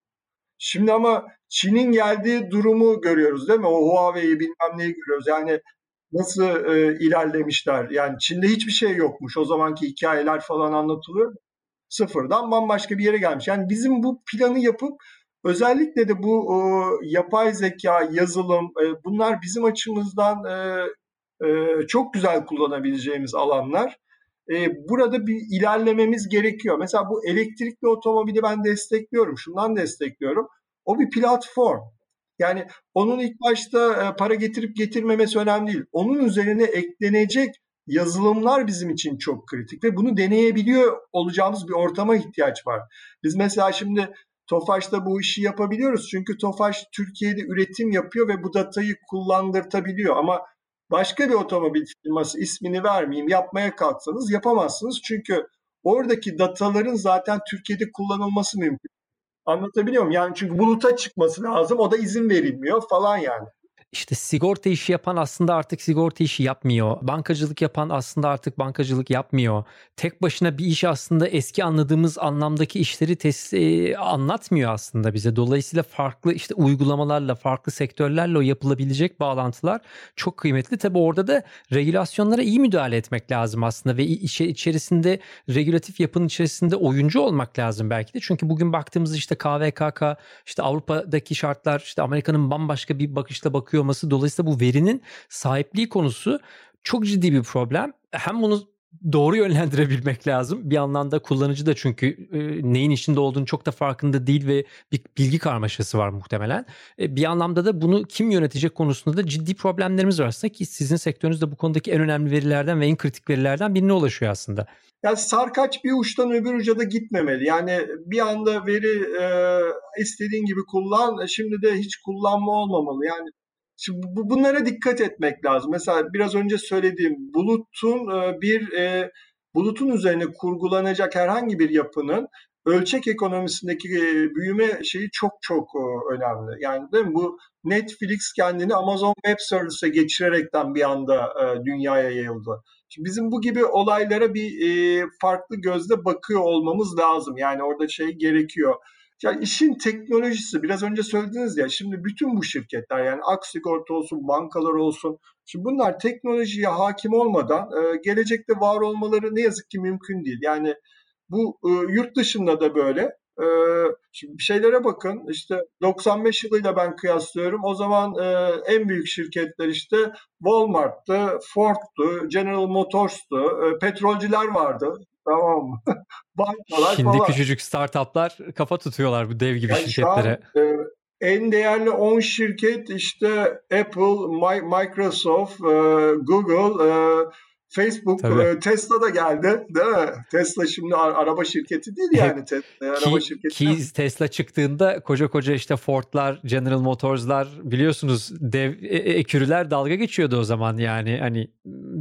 [SPEAKER 2] Şimdi ama Çin'in geldiği durumu görüyoruz değil mi? O Huawei'yi bilmem neyi görüyoruz. Yani nasıl e, ilerlemişler. Yani Çin'de hiçbir şey yokmuş. O zamanki hikayeler falan anlatılıyor. Sıfırdan bambaşka bir yere gelmiş. Yani bizim bu planı yapıp özellikle de bu e, yapay zeka, yazılım e, bunlar bizim açımızdan e, e, çok güzel kullanabileceğimiz alanlar. E, burada bir ilerlememiz gerekiyor. Mesela bu elektrikli otomobili ben destekliyorum. Şundan destekliyorum. O bir platform. Yani onun ilk başta e, para getirip getirmemesi önemli değil. Onun üzerine eklenecek yazılımlar bizim için çok kritik ve bunu deneyebiliyor olacağımız bir ortama ihtiyaç var. Biz mesela şimdi Tofaş'ta bu işi yapabiliyoruz çünkü Tofaş Türkiye'de üretim yapıyor ve bu datayı kullandırtabiliyor ama başka bir otomobil firması ismini vermeyeyim yapmaya kalksanız yapamazsınız çünkü oradaki dataların zaten Türkiye'de kullanılması mümkün. Anlatabiliyor muyum? Yani çünkü buluta çıkması lazım. O da izin verilmiyor falan yani.
[SPEAKER 1] İşte sigorta işi yapan aslında artık sigorta işi yapmıyor. Bankacılık yapan aslında artık bankacılık yapmıyor. Tek başına bir iş aslında eski anladığımız anlamdaki işleri tes- e, anlatmıyor aslında bize. Dolayısıyla farklı işte uygulamalarla, farklı sektörlerle o yapılabilecek bağlantılar çok kıymetli. Tabi orada da regülasyonlara iyi müdahale etmek lazım aslında ve içe- içerisinde regülatif yapının içerisinde oyuncu olmak lazım belki de. Çünkü bugün baktığımız işte KVKK, işte Avrupa'daki şartlar, işte Amerika'nın bambaşka bir bakışla bakıyor yapıyor olması dolayısıyla bu verinin sahipliği konusu çok ciddi bir problem. Hem bunu doğru yönlendirebilmek lazım. Bir anlamda kullanıcı da çünkü e, neyin içinde olduğunu çok da farkında değil ve bir bilgi karmaşası var muhtemelen. E, bir anlamda da bunu kim yönetecek konusunda da ciddi problemlerimiz var aslında ki sizin sektörünüz de bu konudaki en önemli verilerden ve en kritik verilerden birine ulaşıyor aslında.
[SPEAKER 2] Yani sarkaç bir uçtan öbür uca da gitmemeli. Yani bir anda veri e, istediğin gibi kullan, şimdi de hiç kullanma olmamalı. Yani Şimdi bu, bunlara dikkat etmek lazım. Mesela biraz önce söylediğim bulutun e, bir e, bulutun üzerine kurgulanacak herhangi bir yapının ölçek ekonomisindeki e, büyüme şeyi çok çok önemli. Yani değil mi? Bu Netflix kendini Amazon Web Service'e geçirerekten bir anda dünyaya yayıldı. Şimdi bizim bu gibi olaylara bir farklı gözle bakıyor olmamız lazım. Yani orada şey gerekiyor yani işin teknolojisi biraz önce söylediniz ya şimdi bütün bu şirketler yani Aksigorta olsun, bankalar olsun şimdi bunlar teknolojiye hakim olmadan e, gelecekte var olmaları ne yazık ki mümkün değil. Yani bu e, yurt dışında da böyle. E, şimdi şeylere bakın işte 95 yılıyla ben kıyaslıyorum. O zaman e, en büyük şirketler işte Walmart'tı, Ford'tu, General Motors'tu, petrolcüler vardı. Tamam mı?
[SPEAKER 1] Bankalar Şimdi falan. küçücük startuplar kafa tutuyorlar bu dev gibi yani şirketlere.
[SPEAKER 2] An, e, en değerli 10 şirket işte Apple, Microsoft, e, Google, e, Facebook, Tabii. Tesla da geldi değil mi? Tesla şimdi araba şirketi değil yani Tesla araba şirketi.
[SPEAKER 1] Ki Tesla çıktığında koca koca işte Ford'lar, General Motors'lar biliyorsunuz dev ekürüler dalga geçiyordu o zaman yani hani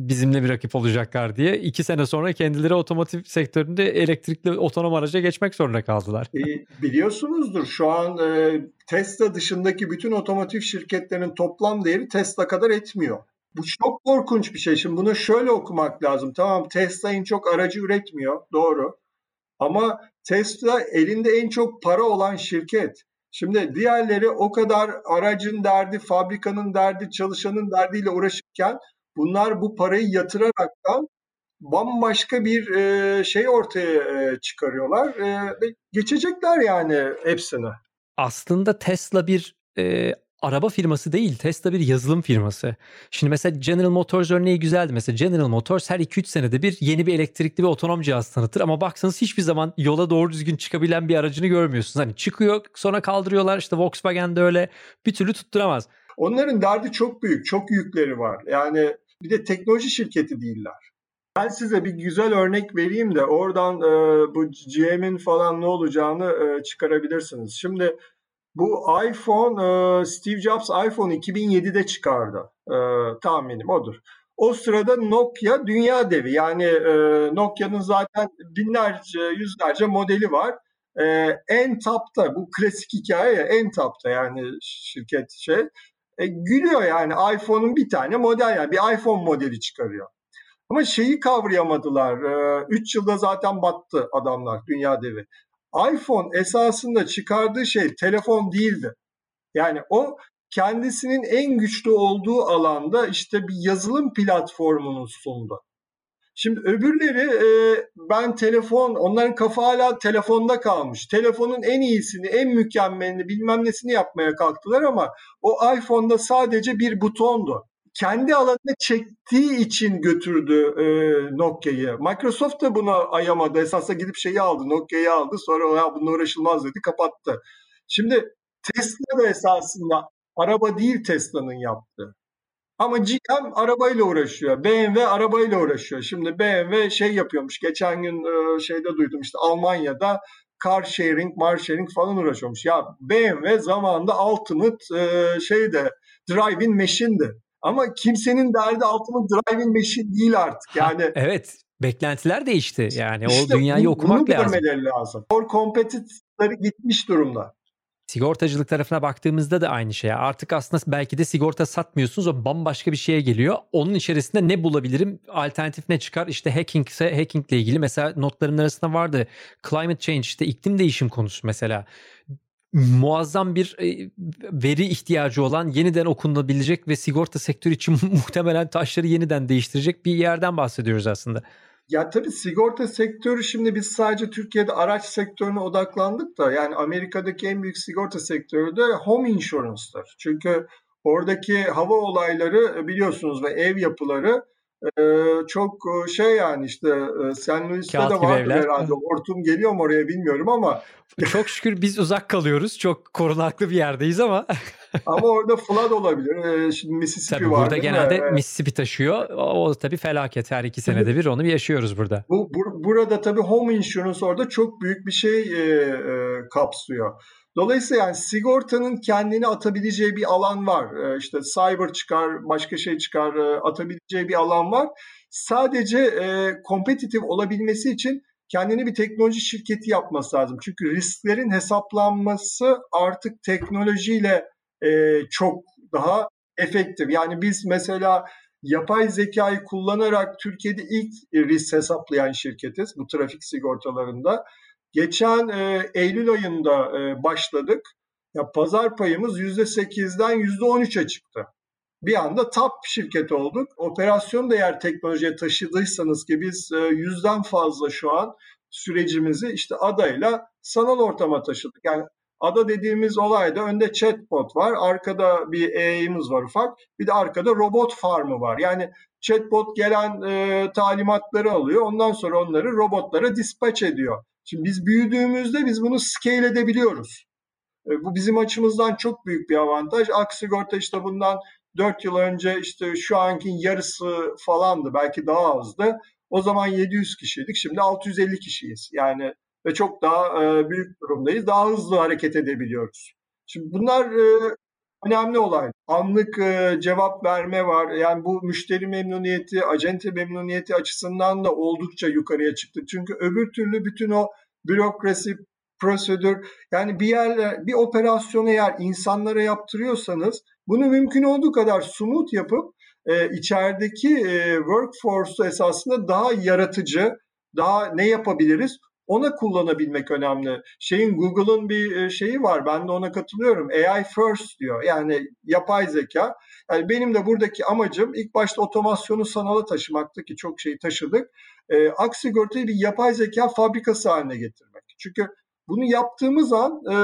[SPEAKER 1] bizimle bir rakip olacaklar diye. iki sene sonra kendileri otomotiv sektöründe elektrikli otonom araca geçmek zorunda kaldılar.
[SPEAKER 2] E, biliyorsunuzdur şu an e, Tesla dışındaki bütün otomotiv şirketlerinin toplam değeri Tesla kadar etmiyor. Bu çok korkunç bir şey. Şimdi bunu şöyle okumak lazım. Tamam Tesla en çok aracı üretmiyor. Doğru. Ama Tesla elinde en çok para olan şirket. Şimdi diğerleri o kadar aracın derdi, fabrikanın derdi, çalışanın derdiyle uğraşırken bunlar bu parayı yatıraraktan bambaşka bir e, şey ortaya e, çıkarıyorlar e, ve geçecekler yani hepsini.
[SPEAKER 1] Aslında Tesla bir e, araba firması değil. Tesla bir yazılım firması. Şimdi mesela General Motors örneği güzeldi. Mesela General Motors her 2-3 senede bir yeni bir elektrikli ve otonom cihaz tanıtır. Ama baksanız hiçbir zaman yola doğru düzgün çıkabilen bir aracını görmüyorsunuz. Hani çıkıyor sonra kaldırıyorlar. İşte Volkswagen de öyle bir türlü tutturamaz.
[SPEAKER 2] Onların derdi çok büyük. Çok yükleri var. Yani bir de teknoloji şirketi değiller. Ben size bir güzel örnek vereyim de oradan e, bu GM'in falan ne olacağını e, çıkarabilirsiniz. Şimdi bu iPhone, e, Steve Jobs iPhone 2007'de çıkardı. E, tahminim odur. O sırada Nokia dünya devi. Yani e, Nokia'nın zaten binlerce, yüzlerce modeli var. En tapta, bu klasik hikaye ya, en tapta yani şirket şey. E, gülüyor yani iPhone'un bir tane model yani bir iPhone modeli çıkarıyor. Ama şeyi kavrayamadılar. 3 e, yılda zaten battı adamlar, dünya devi iPhone esasında çıkardığı şey telefon değildi. Yani o kendisinin en güçlü olduğu alanda işte bir yazılım platformunu sundu. Şimdi öbürleri e, ben telefon, onların kafa hala telefonda kalmış. Telefonun en iyisini, en mükemmelini bilmem nesini yapmaya kalktılar ama o iPhone'da sadece bir butondu kendi alanına çektiği için götürdü e, Nokia'yı. Microsoft da buna ayamadı. Esasında gidip şeyi aldı, Nokia'yı aldı. Sonra ya bununla uğraşılmaz dedi, kapattı. Şimdi Tesla da esasında araba değil Tesla'nın yaptığı. Ama GM arabayla uğraşıyor. BMW arabayla uğraşıyor. Şimdi BMW şey yapıyormuş. Geçen gün e, şeyde duydum işte Almanya'da car sharing, mar sharing falan uğraşıyormuş. Ya BMW zamanında ultimate e, şeyde driving machine'di. Ama kimsenin derdi Ultimate Driving Machine değil artık. Yani ha,
[SPEAKER 1] evet. Beklentiler değişti. Yani işte o dünyayı bu, okumak bunu lazım.
[SPEAKER 2] Bunu lazım. Core competitor'ları gitmiş durumda.
[SPEAKER 1] Sigortacılık tarafına baktığımızda da aynı şey. Artık aslında belki de sigorta satmıyorsunuz. O bambaşka bir şeye geliyor. Onun içerisinde ne bulabilirim? Alternatif ne çıkar? İşte hacking ise hackingle ilgili mesela notlarımın arasında vardı. Climate change işte iklim değişim konusu mesela muazzam bir e, veri ihtiyacı olan yeniden okunabilecek ve sigorta sektörü için muhtemelen taşları yeniden değiştirecek bir yerden bahsediyoruz aslında.
[SPEAKER 2] Ya tabii sigorta sektörü şimdi biz sadece Türkiye'de araç sektörüne odaklandık da yani Amerika'daki en büyük sigorta sektörü de home insurance'tır. Çünkü oradaki hava olayları biliyorsunuz ve ev yapıları çok şey yani işte San Luis'te de vardır evler. herhalde. Hortum geliyor mu oraya bilmiyorum ama.
[SPEAKER 1] Çok şükür biz uzak kalıyoruz. Çok korunaklı bir yerdeyiz ama.
[SPEAKER 2] ama orada flood olabilir. Şimdi Mississippi
[SPEAKER 1] tabii var. Burada genelde mi? Mississippi taşıyor. O tabii felaket. Her iki senede bir onu yaşıyoruz burada.
[SPEAKER 2] Bu, bu, burada tabii home insurance orada çok büyük bir şey e, e, kapsıyor. Dolayısıyla yani sigortanın kendini atabileceği bir alan var. Ee, işte cyber çıkar, başka şey çıkar, e, atabileceği bir alan var. Sadece e, kompetitif olabilmesi için kendini bir teknoloji şirketi yapması lazım. Çünkü risklerin hesaplanması artık teknolojiyle e, çok daha efektif. Yani biz mesela yapay zekayı kullanarak Türkiye'de ilk risk hesaplayan şirketiz bu trafik sigortalarında. Geçen e, Eylül ayında e, başladık. Ya pazar payımız %8'den %13'e çıktı. Bir anda top şirket olduk. Operasyon değer teknolojiye taşıdıysanız ki biz e, yüzden fazla şu an sürecimizi işte adayla sanal ortama taşıdık. Yani ada dediğimiz olayda önde chatbot var, arkada bir AI'miz var ufak, bir de arkada robot farmı var. Yani chatbot gelen e, talimatları alıyor, ondan sonra onları robotlara dispatch ediyor. Şimdi biz büyüdüğümüzde biz bunu scale edebiliyoruz. E, bu bizim açımızdan çok büyük bir avantaj. Aksigorta işte bundan 4 yıl önce işte şu anki yarısı falandı belki daha azdı. O zaman 700 kişiydik şimdi 650 kişiyiz. Yani ve çok daha e, büyük durumdayız. Daha hızlı hareket edebiliyoruz. Şimdi bunlar e, önemli olay. Anlık e, cevap verme var. Yani bu müşteri memnuniyeti, acente memnuniyeti açısından da oldukça yukarıya çıktı. Çünkü öbür türlü bütün o bürokrasi, prosedür yani bir yer bir operasyonu eğer insanlara yaptırıyorsanız bunu mümkün olduğu kadar sumut yapıp e, içerideki e, workforce'u esasında daha yaratıcı, daha ne yapabiliriz ona kullanabilmek önemli. Şeyin Google'ın bir e, şeyi var. Ben de ona katılıyorum. AI first diyor. Yani yapay zeka. Yani benim de buradaki amacım ilk başta otomasyonu sanala taşımaktı ki çok şeyi taşıdık. E, Aksigorta'yı bir yapay zeka fabrikası haline getirmek. Çünkü bunu yaptığımız an e,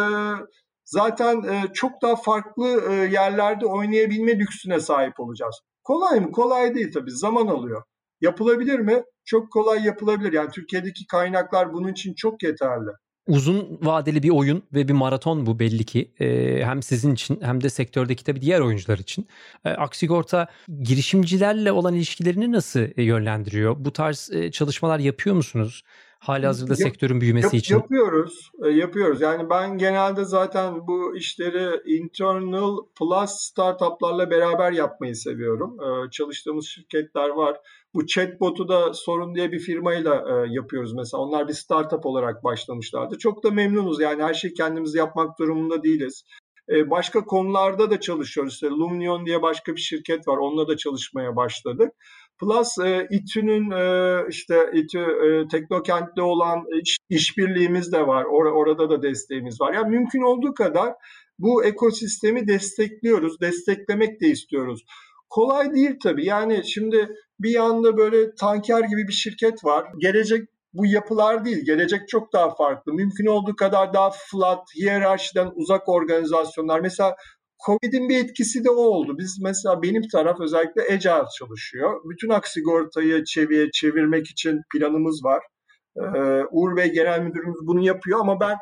[SPEAKER 2] zaten e, çok daha farklı e, yerlerde oynayabilme lüksüne sahip olacağız. Kolay mı? Kolay değil tabii. Zaman alıyor. Yapılabilir mi? Çok kolay yapılabilir. Yani Türkiye'deki kaynaklar bunun için çok yeterli.
[SPEAKER 1] Uzun vadeli bir oyun ve bir maraton bu belli ki. Ee, hem sizin için hem de sektördeki tabii diğer oyuncular için. Ee, Aksigorta girişimcilerle olan ilişkilerini nasıl yönlendiriyor? Bu tarz e, çalışmalar yapıyor musunuz? Hali hazırda Yap, sektörün büyümesi yap, için.
[SPEAKER 2] Yapıyoruz. E, yapıyoruz. Yani ben genelde zaten bu işleri internal plus startuplarla beraber yapmayı seviyorum. E, çalıştığımız şirketler var. Bu chatbot'u da Sorun diye bir firmayla e, yapıyoruz mesela. Onlar bir startup olarak başlamışlardı. Çok da memnunuz. Yani her şeyi kendimiz yapmak durumunda değiliz. Başka konularda da çalışıyoruz. İşte Lumnion diye başka bir şirket var. Onunla da çalışmaya başladık. Plus e, İTÜ'nün e, işte İTÜ e, Teknokent'te olan iş, işbirliğimiz de var. Or, orada da desteğimiz var. Yani mümkün olduğu kadar bu ekosistemi destekliyoruz. Desteklemek de istiyoruz. Kolay değil tabii. Yani şimdi bir yanda böyle tanker gibi bir şirket var. Gelecek bu yapılar değil. Gelecek çok daha farklı. Mümkün olduğu kadar daha flat, hiyerarşiden uzak organizasyonlar. Mesela Covid'in bir etkisi de o oldu. Biz mesela benim taraf özellikle Agile çalışıyor. Bütün aksigortayı çeviye çevirmek için planımız var. Ee, Uğur Bey Genel Müdürümüz bunu yapıyor ama ben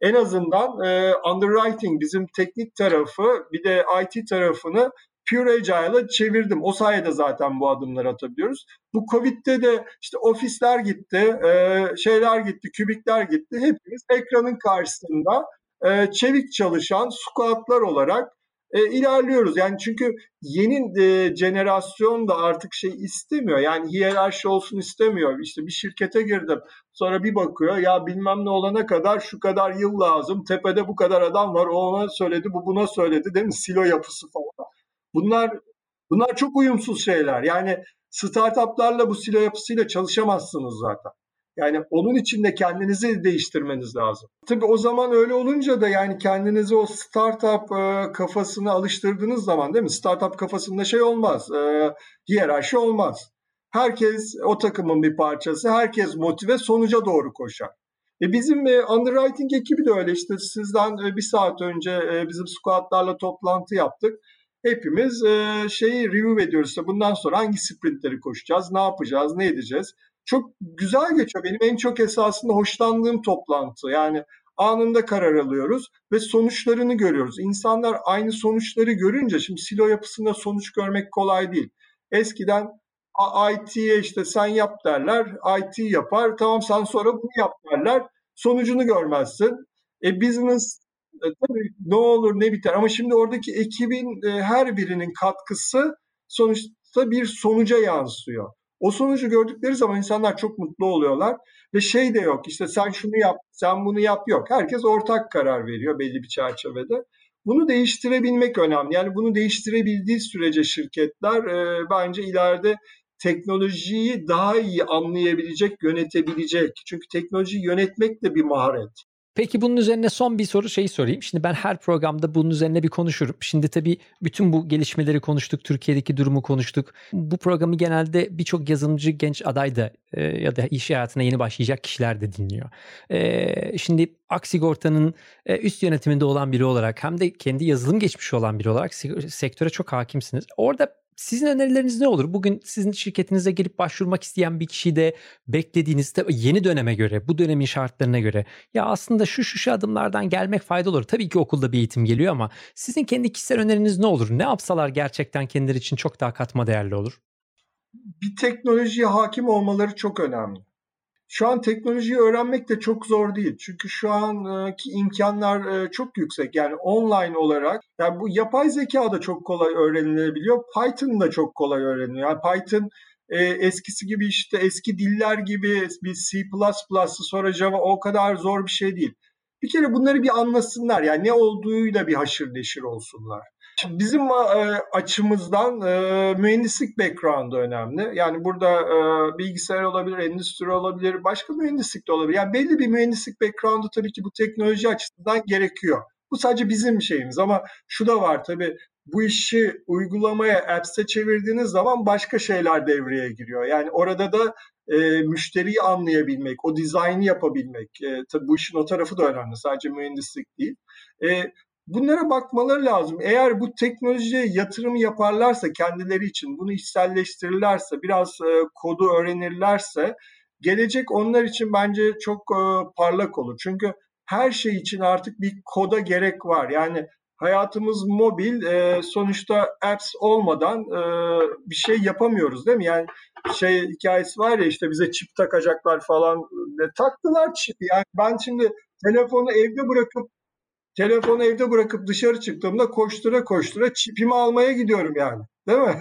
[SPEAKER 2] en azından e, underwriting bizim teknik tarafı bir de IT tarafını Pure Agile'a çevirdim. O sayede zaten bu adımları atabiliyoruz. Bu Covid'de de işte ofisler gitti, e, şeyler gitti, kübikler gitti. Hepimiz ekranın karşısında e, çevik çalışan squatlar olarak e, ilerliyoruz. Yani çünkü yeni e, jenerasyon da artık şey istemiyor. Yani hiyerarşi olsun istemiyor. İşte bir şirkete girdim. Sonra bir bakıyor ya bilmem ne olana kadar şu kadar yıl lazım. Tepede bu kadar adam var. O ona söyledi, bu buna söyledi değil mi? Silo yapısı falan. Bunlar bunlar çok uyumsuz şeyler. Yani startuplarla bu silo yapısıyla çalışamazsınız zaten. Yani onun için de kendinizi değiştirmeniz lazım. Tabii o zaman öyle olunca da yani kendinizi o startup e, kafasına alıştırdığınız zaman değil mi? Startup kafasında şey olmaz, e, hiyerarşi olmaz. Herkes o takımın bir parçası, herkes motive sonuca doğru koşar. E bizim e, underwriting ekibi de öyle işte sizden e, bir saat önce e, bizim squadlarla toplantı yaptık. Hepimiz e, şeyi review ediyoruz. İşte bundan sonra hangi sprintleri koşacağız, ne yapacağız, ne edeceğiz çok güzel geçiyor. Benim en çok esasında hoşlandığım toplantı. Yani anında karar alıyoruz ve sonuçlarını görüyoruz. İnsanlar aynı sonuçları görünce şimdi silo yapısında sonuç görmek kolay değil. Eskiden IT'ye işte sen yap derler, IT yapar. Tamam sen sonra bunu yap derler. Sonucunu görmezsin. E business tabii ne olur ne biter ama şimdi oradaki ekibin e, her birinin katkısı sonuçta bir sonuca yansıyor. O sonucu gördükleri zaman insanlar çok mutlu oluyorlar ve şey de yok işte sen şunu yap, sen bunu yap yok. Herkes ortak karar veriyor belli bir çerçevede. Bunu değiştirebilmek önemli. Yani bunu değiştirebildiği sürece şirketler e, bence ileride teknolojiyi daha iyi anlayabilecek, yönetebilecek. Çünkü teknolojiyi yönetmek de bir maharet.
[SPEAKER 1] Peki bunun üzerine son bir soru şeyi sorayım. Şimdi ben her programda bunun üzerine bir konuşurum. Şimdi tabii bütün bu gelişmeleri konuştuk, Türkiye'deki durumu konuştuk. Bu programı genelde birçok yazılımcı genç aday da e, ya da iş hayatına yeni başlayacak kişiler de dinliyor. E, şimdi Aksigorta'nın e, üst yönetiminde olan biri olarak hem de kendi yazılım geçmişi olan biri olarak sektöre çok hakimsiniz. Orada sizin önerileriniz ne olur? Bugün sizin şirketinize gelip başvurmak isteyen bir kişi de beklediğinizde yeni döneme göre, bu dönemin şartlarına göre ya aslında şu şu şu adımlardan gelmek faydalı olur. Tabii ki okulda bir eğitim geliyor ama sizin kendi kişisel öneriniz ne olur? Ne yapsalar gerçekten kendileri için çok daha katma değerli olur?
[SPEAKER 2] Bir teknolojiye hakim olmaları çok önemli. Şu an teknolojiyi öğrenmek de çok zor değil. Çünkü şu anki imkanlar e, çok yüksek. Yani online olarak yani bu yapay zeka da çok kolay öğrenilebiliyor. Python da çok kolay öğreniliyor. Yani Python e, eskisi gibi işte eski diller gibi bir C++'sı sonra Java o kadar zor bir şey değil. Bir kere bunları bir anlasınlar yani ne olduğuyla bir haşır neşir olsunlar. Şimdi bizim e, açımızdan e, mühendislik background önemli. Yani burada e, bilgisayar olabilir, endüstri olabilir, başka mühendislik de olabilir. Yani belli bir mühendislik background'u tabii ki bu teknoloji açısından gerekiyor. Bu sadece bizim şeyimiz ama şu da var tabii bu işi uygulamaya apps'e çevirdiğiniz zaman başka şeyler devreye giriyor. Yani orada da e, müşteriyi anlayabilmek, o dizaynı yapabilmek. E, tabii bu işin o tarafı da önemli. Sadece mühendislik değil. E, bunlara bakmaları lazım. Eğer bu teknolojiye yatırım yaparlarsa kendileri için, bunu içselleştirirlerse, biraz e, kodu öğrenirlerse gelecek onlar için bence çok e, parlak olur. Çünkü her şey için artık bir koda gerek var. Yani hayatımız mobil. E, sonuçta apps olmadan bir şey yapamıyoruz değil mi? Yani şey hikayesi var ya işte bize çip takacaklar falan. E, taktılar çip. Yani ben şimdi telefonu evde bırakıp telefonu evde bırakıp dışarı çıktığımda koştura koştura çipimi almaya gidiyorum yani. Değil mi?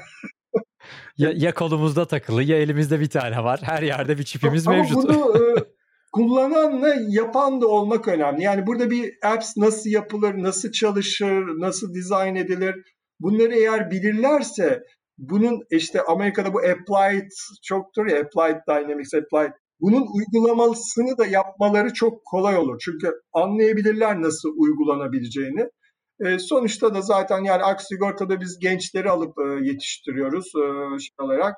[SPEAKER 1] ya, ya kolumuzda takılı ya elimizde bir tane var. Her yerde bir çipimiz
[SPEAKER 2] Ama
[SPEAKER 1] mevcut.
[SPEAKER 2] bunu e, kullananla yapan da olmak önemli. Yani burada bir apps nasıl yapılır, nasıl çalışır, nasıl dizayn edilir bunları eğer bilirlerse bunun işte Amerika'da bu applied çoktur ya applied dynamics, applied bunun uygulamasını da yapmaları çok kolay olur. Çünkü anlayabilirler nasıl uygulanabileceğini. E, sonuçta da zaten yani Aksigorta'da biz gençleri alıp e, yetiştiriyoruz e, şey olarak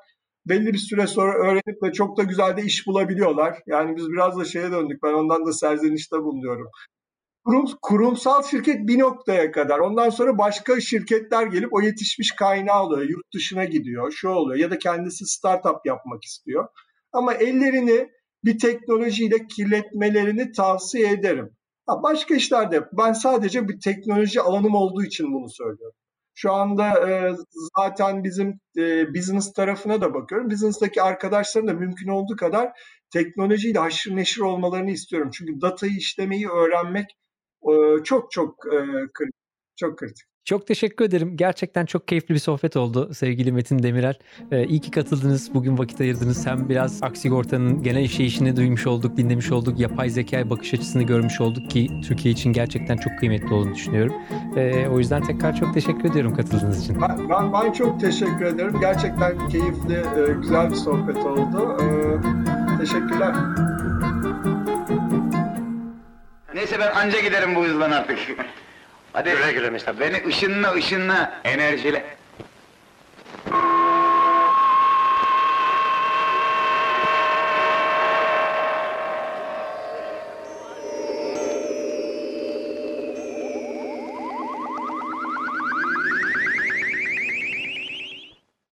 [SPEAKER 2] belli bir süre sonra öğrenip de çok da güzel de iş bulabiliyorlar. Yani biz biraz da şeye döndük. Ben ondan da serzenişte bulunuyorum. Kurum, kurumsal şirket bir noktaya kadar. Ondan sonra başka şirketler gelip o yetişmiş kaynağı alıyor. Yurt dışına gidiyor, şu oluyor. Ya da kendisi startup yapmak istiyor. Ama ellerini bir teknolojiyle kirletmelerini tavsiye ederim. Ha, başka işlerde ben sadece bir teknoloji alanım olduğu için bunu söylüyorum. Şu anda e, zaten bizim e, business tarafına da bakıyorum. Business'taki arkadaşların da mümkün olduğu kadar teknolojiyle haşır neşir olmalarını istiyorum. Çünkü datayı işlemeyi öğrenmek e, çok çok e, kritik. Çok kritik.
[SPEAKER 1] Çok teşekkür ederim. Gerçekten çok keyifli bir sohbet oldu sevgili Metin Demirel. Ee, iyi ki katıldınız. Bugün vakit ayırdınız. Hem biraz Aksigorta'nın genel işleyişini duymuş olduk, dinlemiş olduk. Yapay zeka bakış açısını görmüş olduk ki Türkiye için gerçekten çok kıymetli olduğunu düşünüyorum. Ee, o yüzden tekrar çok teşekkür ediyorum katıldığınız için.
[SPEAKER 2] Ben, ben, ben çok teşekkür ederim. Gerçekten keyifli, e, güzel bir sohbet oldu. Ee, teşekkürler.
[SPEAKER 3] Neyse ben anca giderim bu hızla artık. Hadi.
[SPEAKER 4] Güle güle Mr.
[SPEAKER 3] Beni ışınla ışınla enerjile.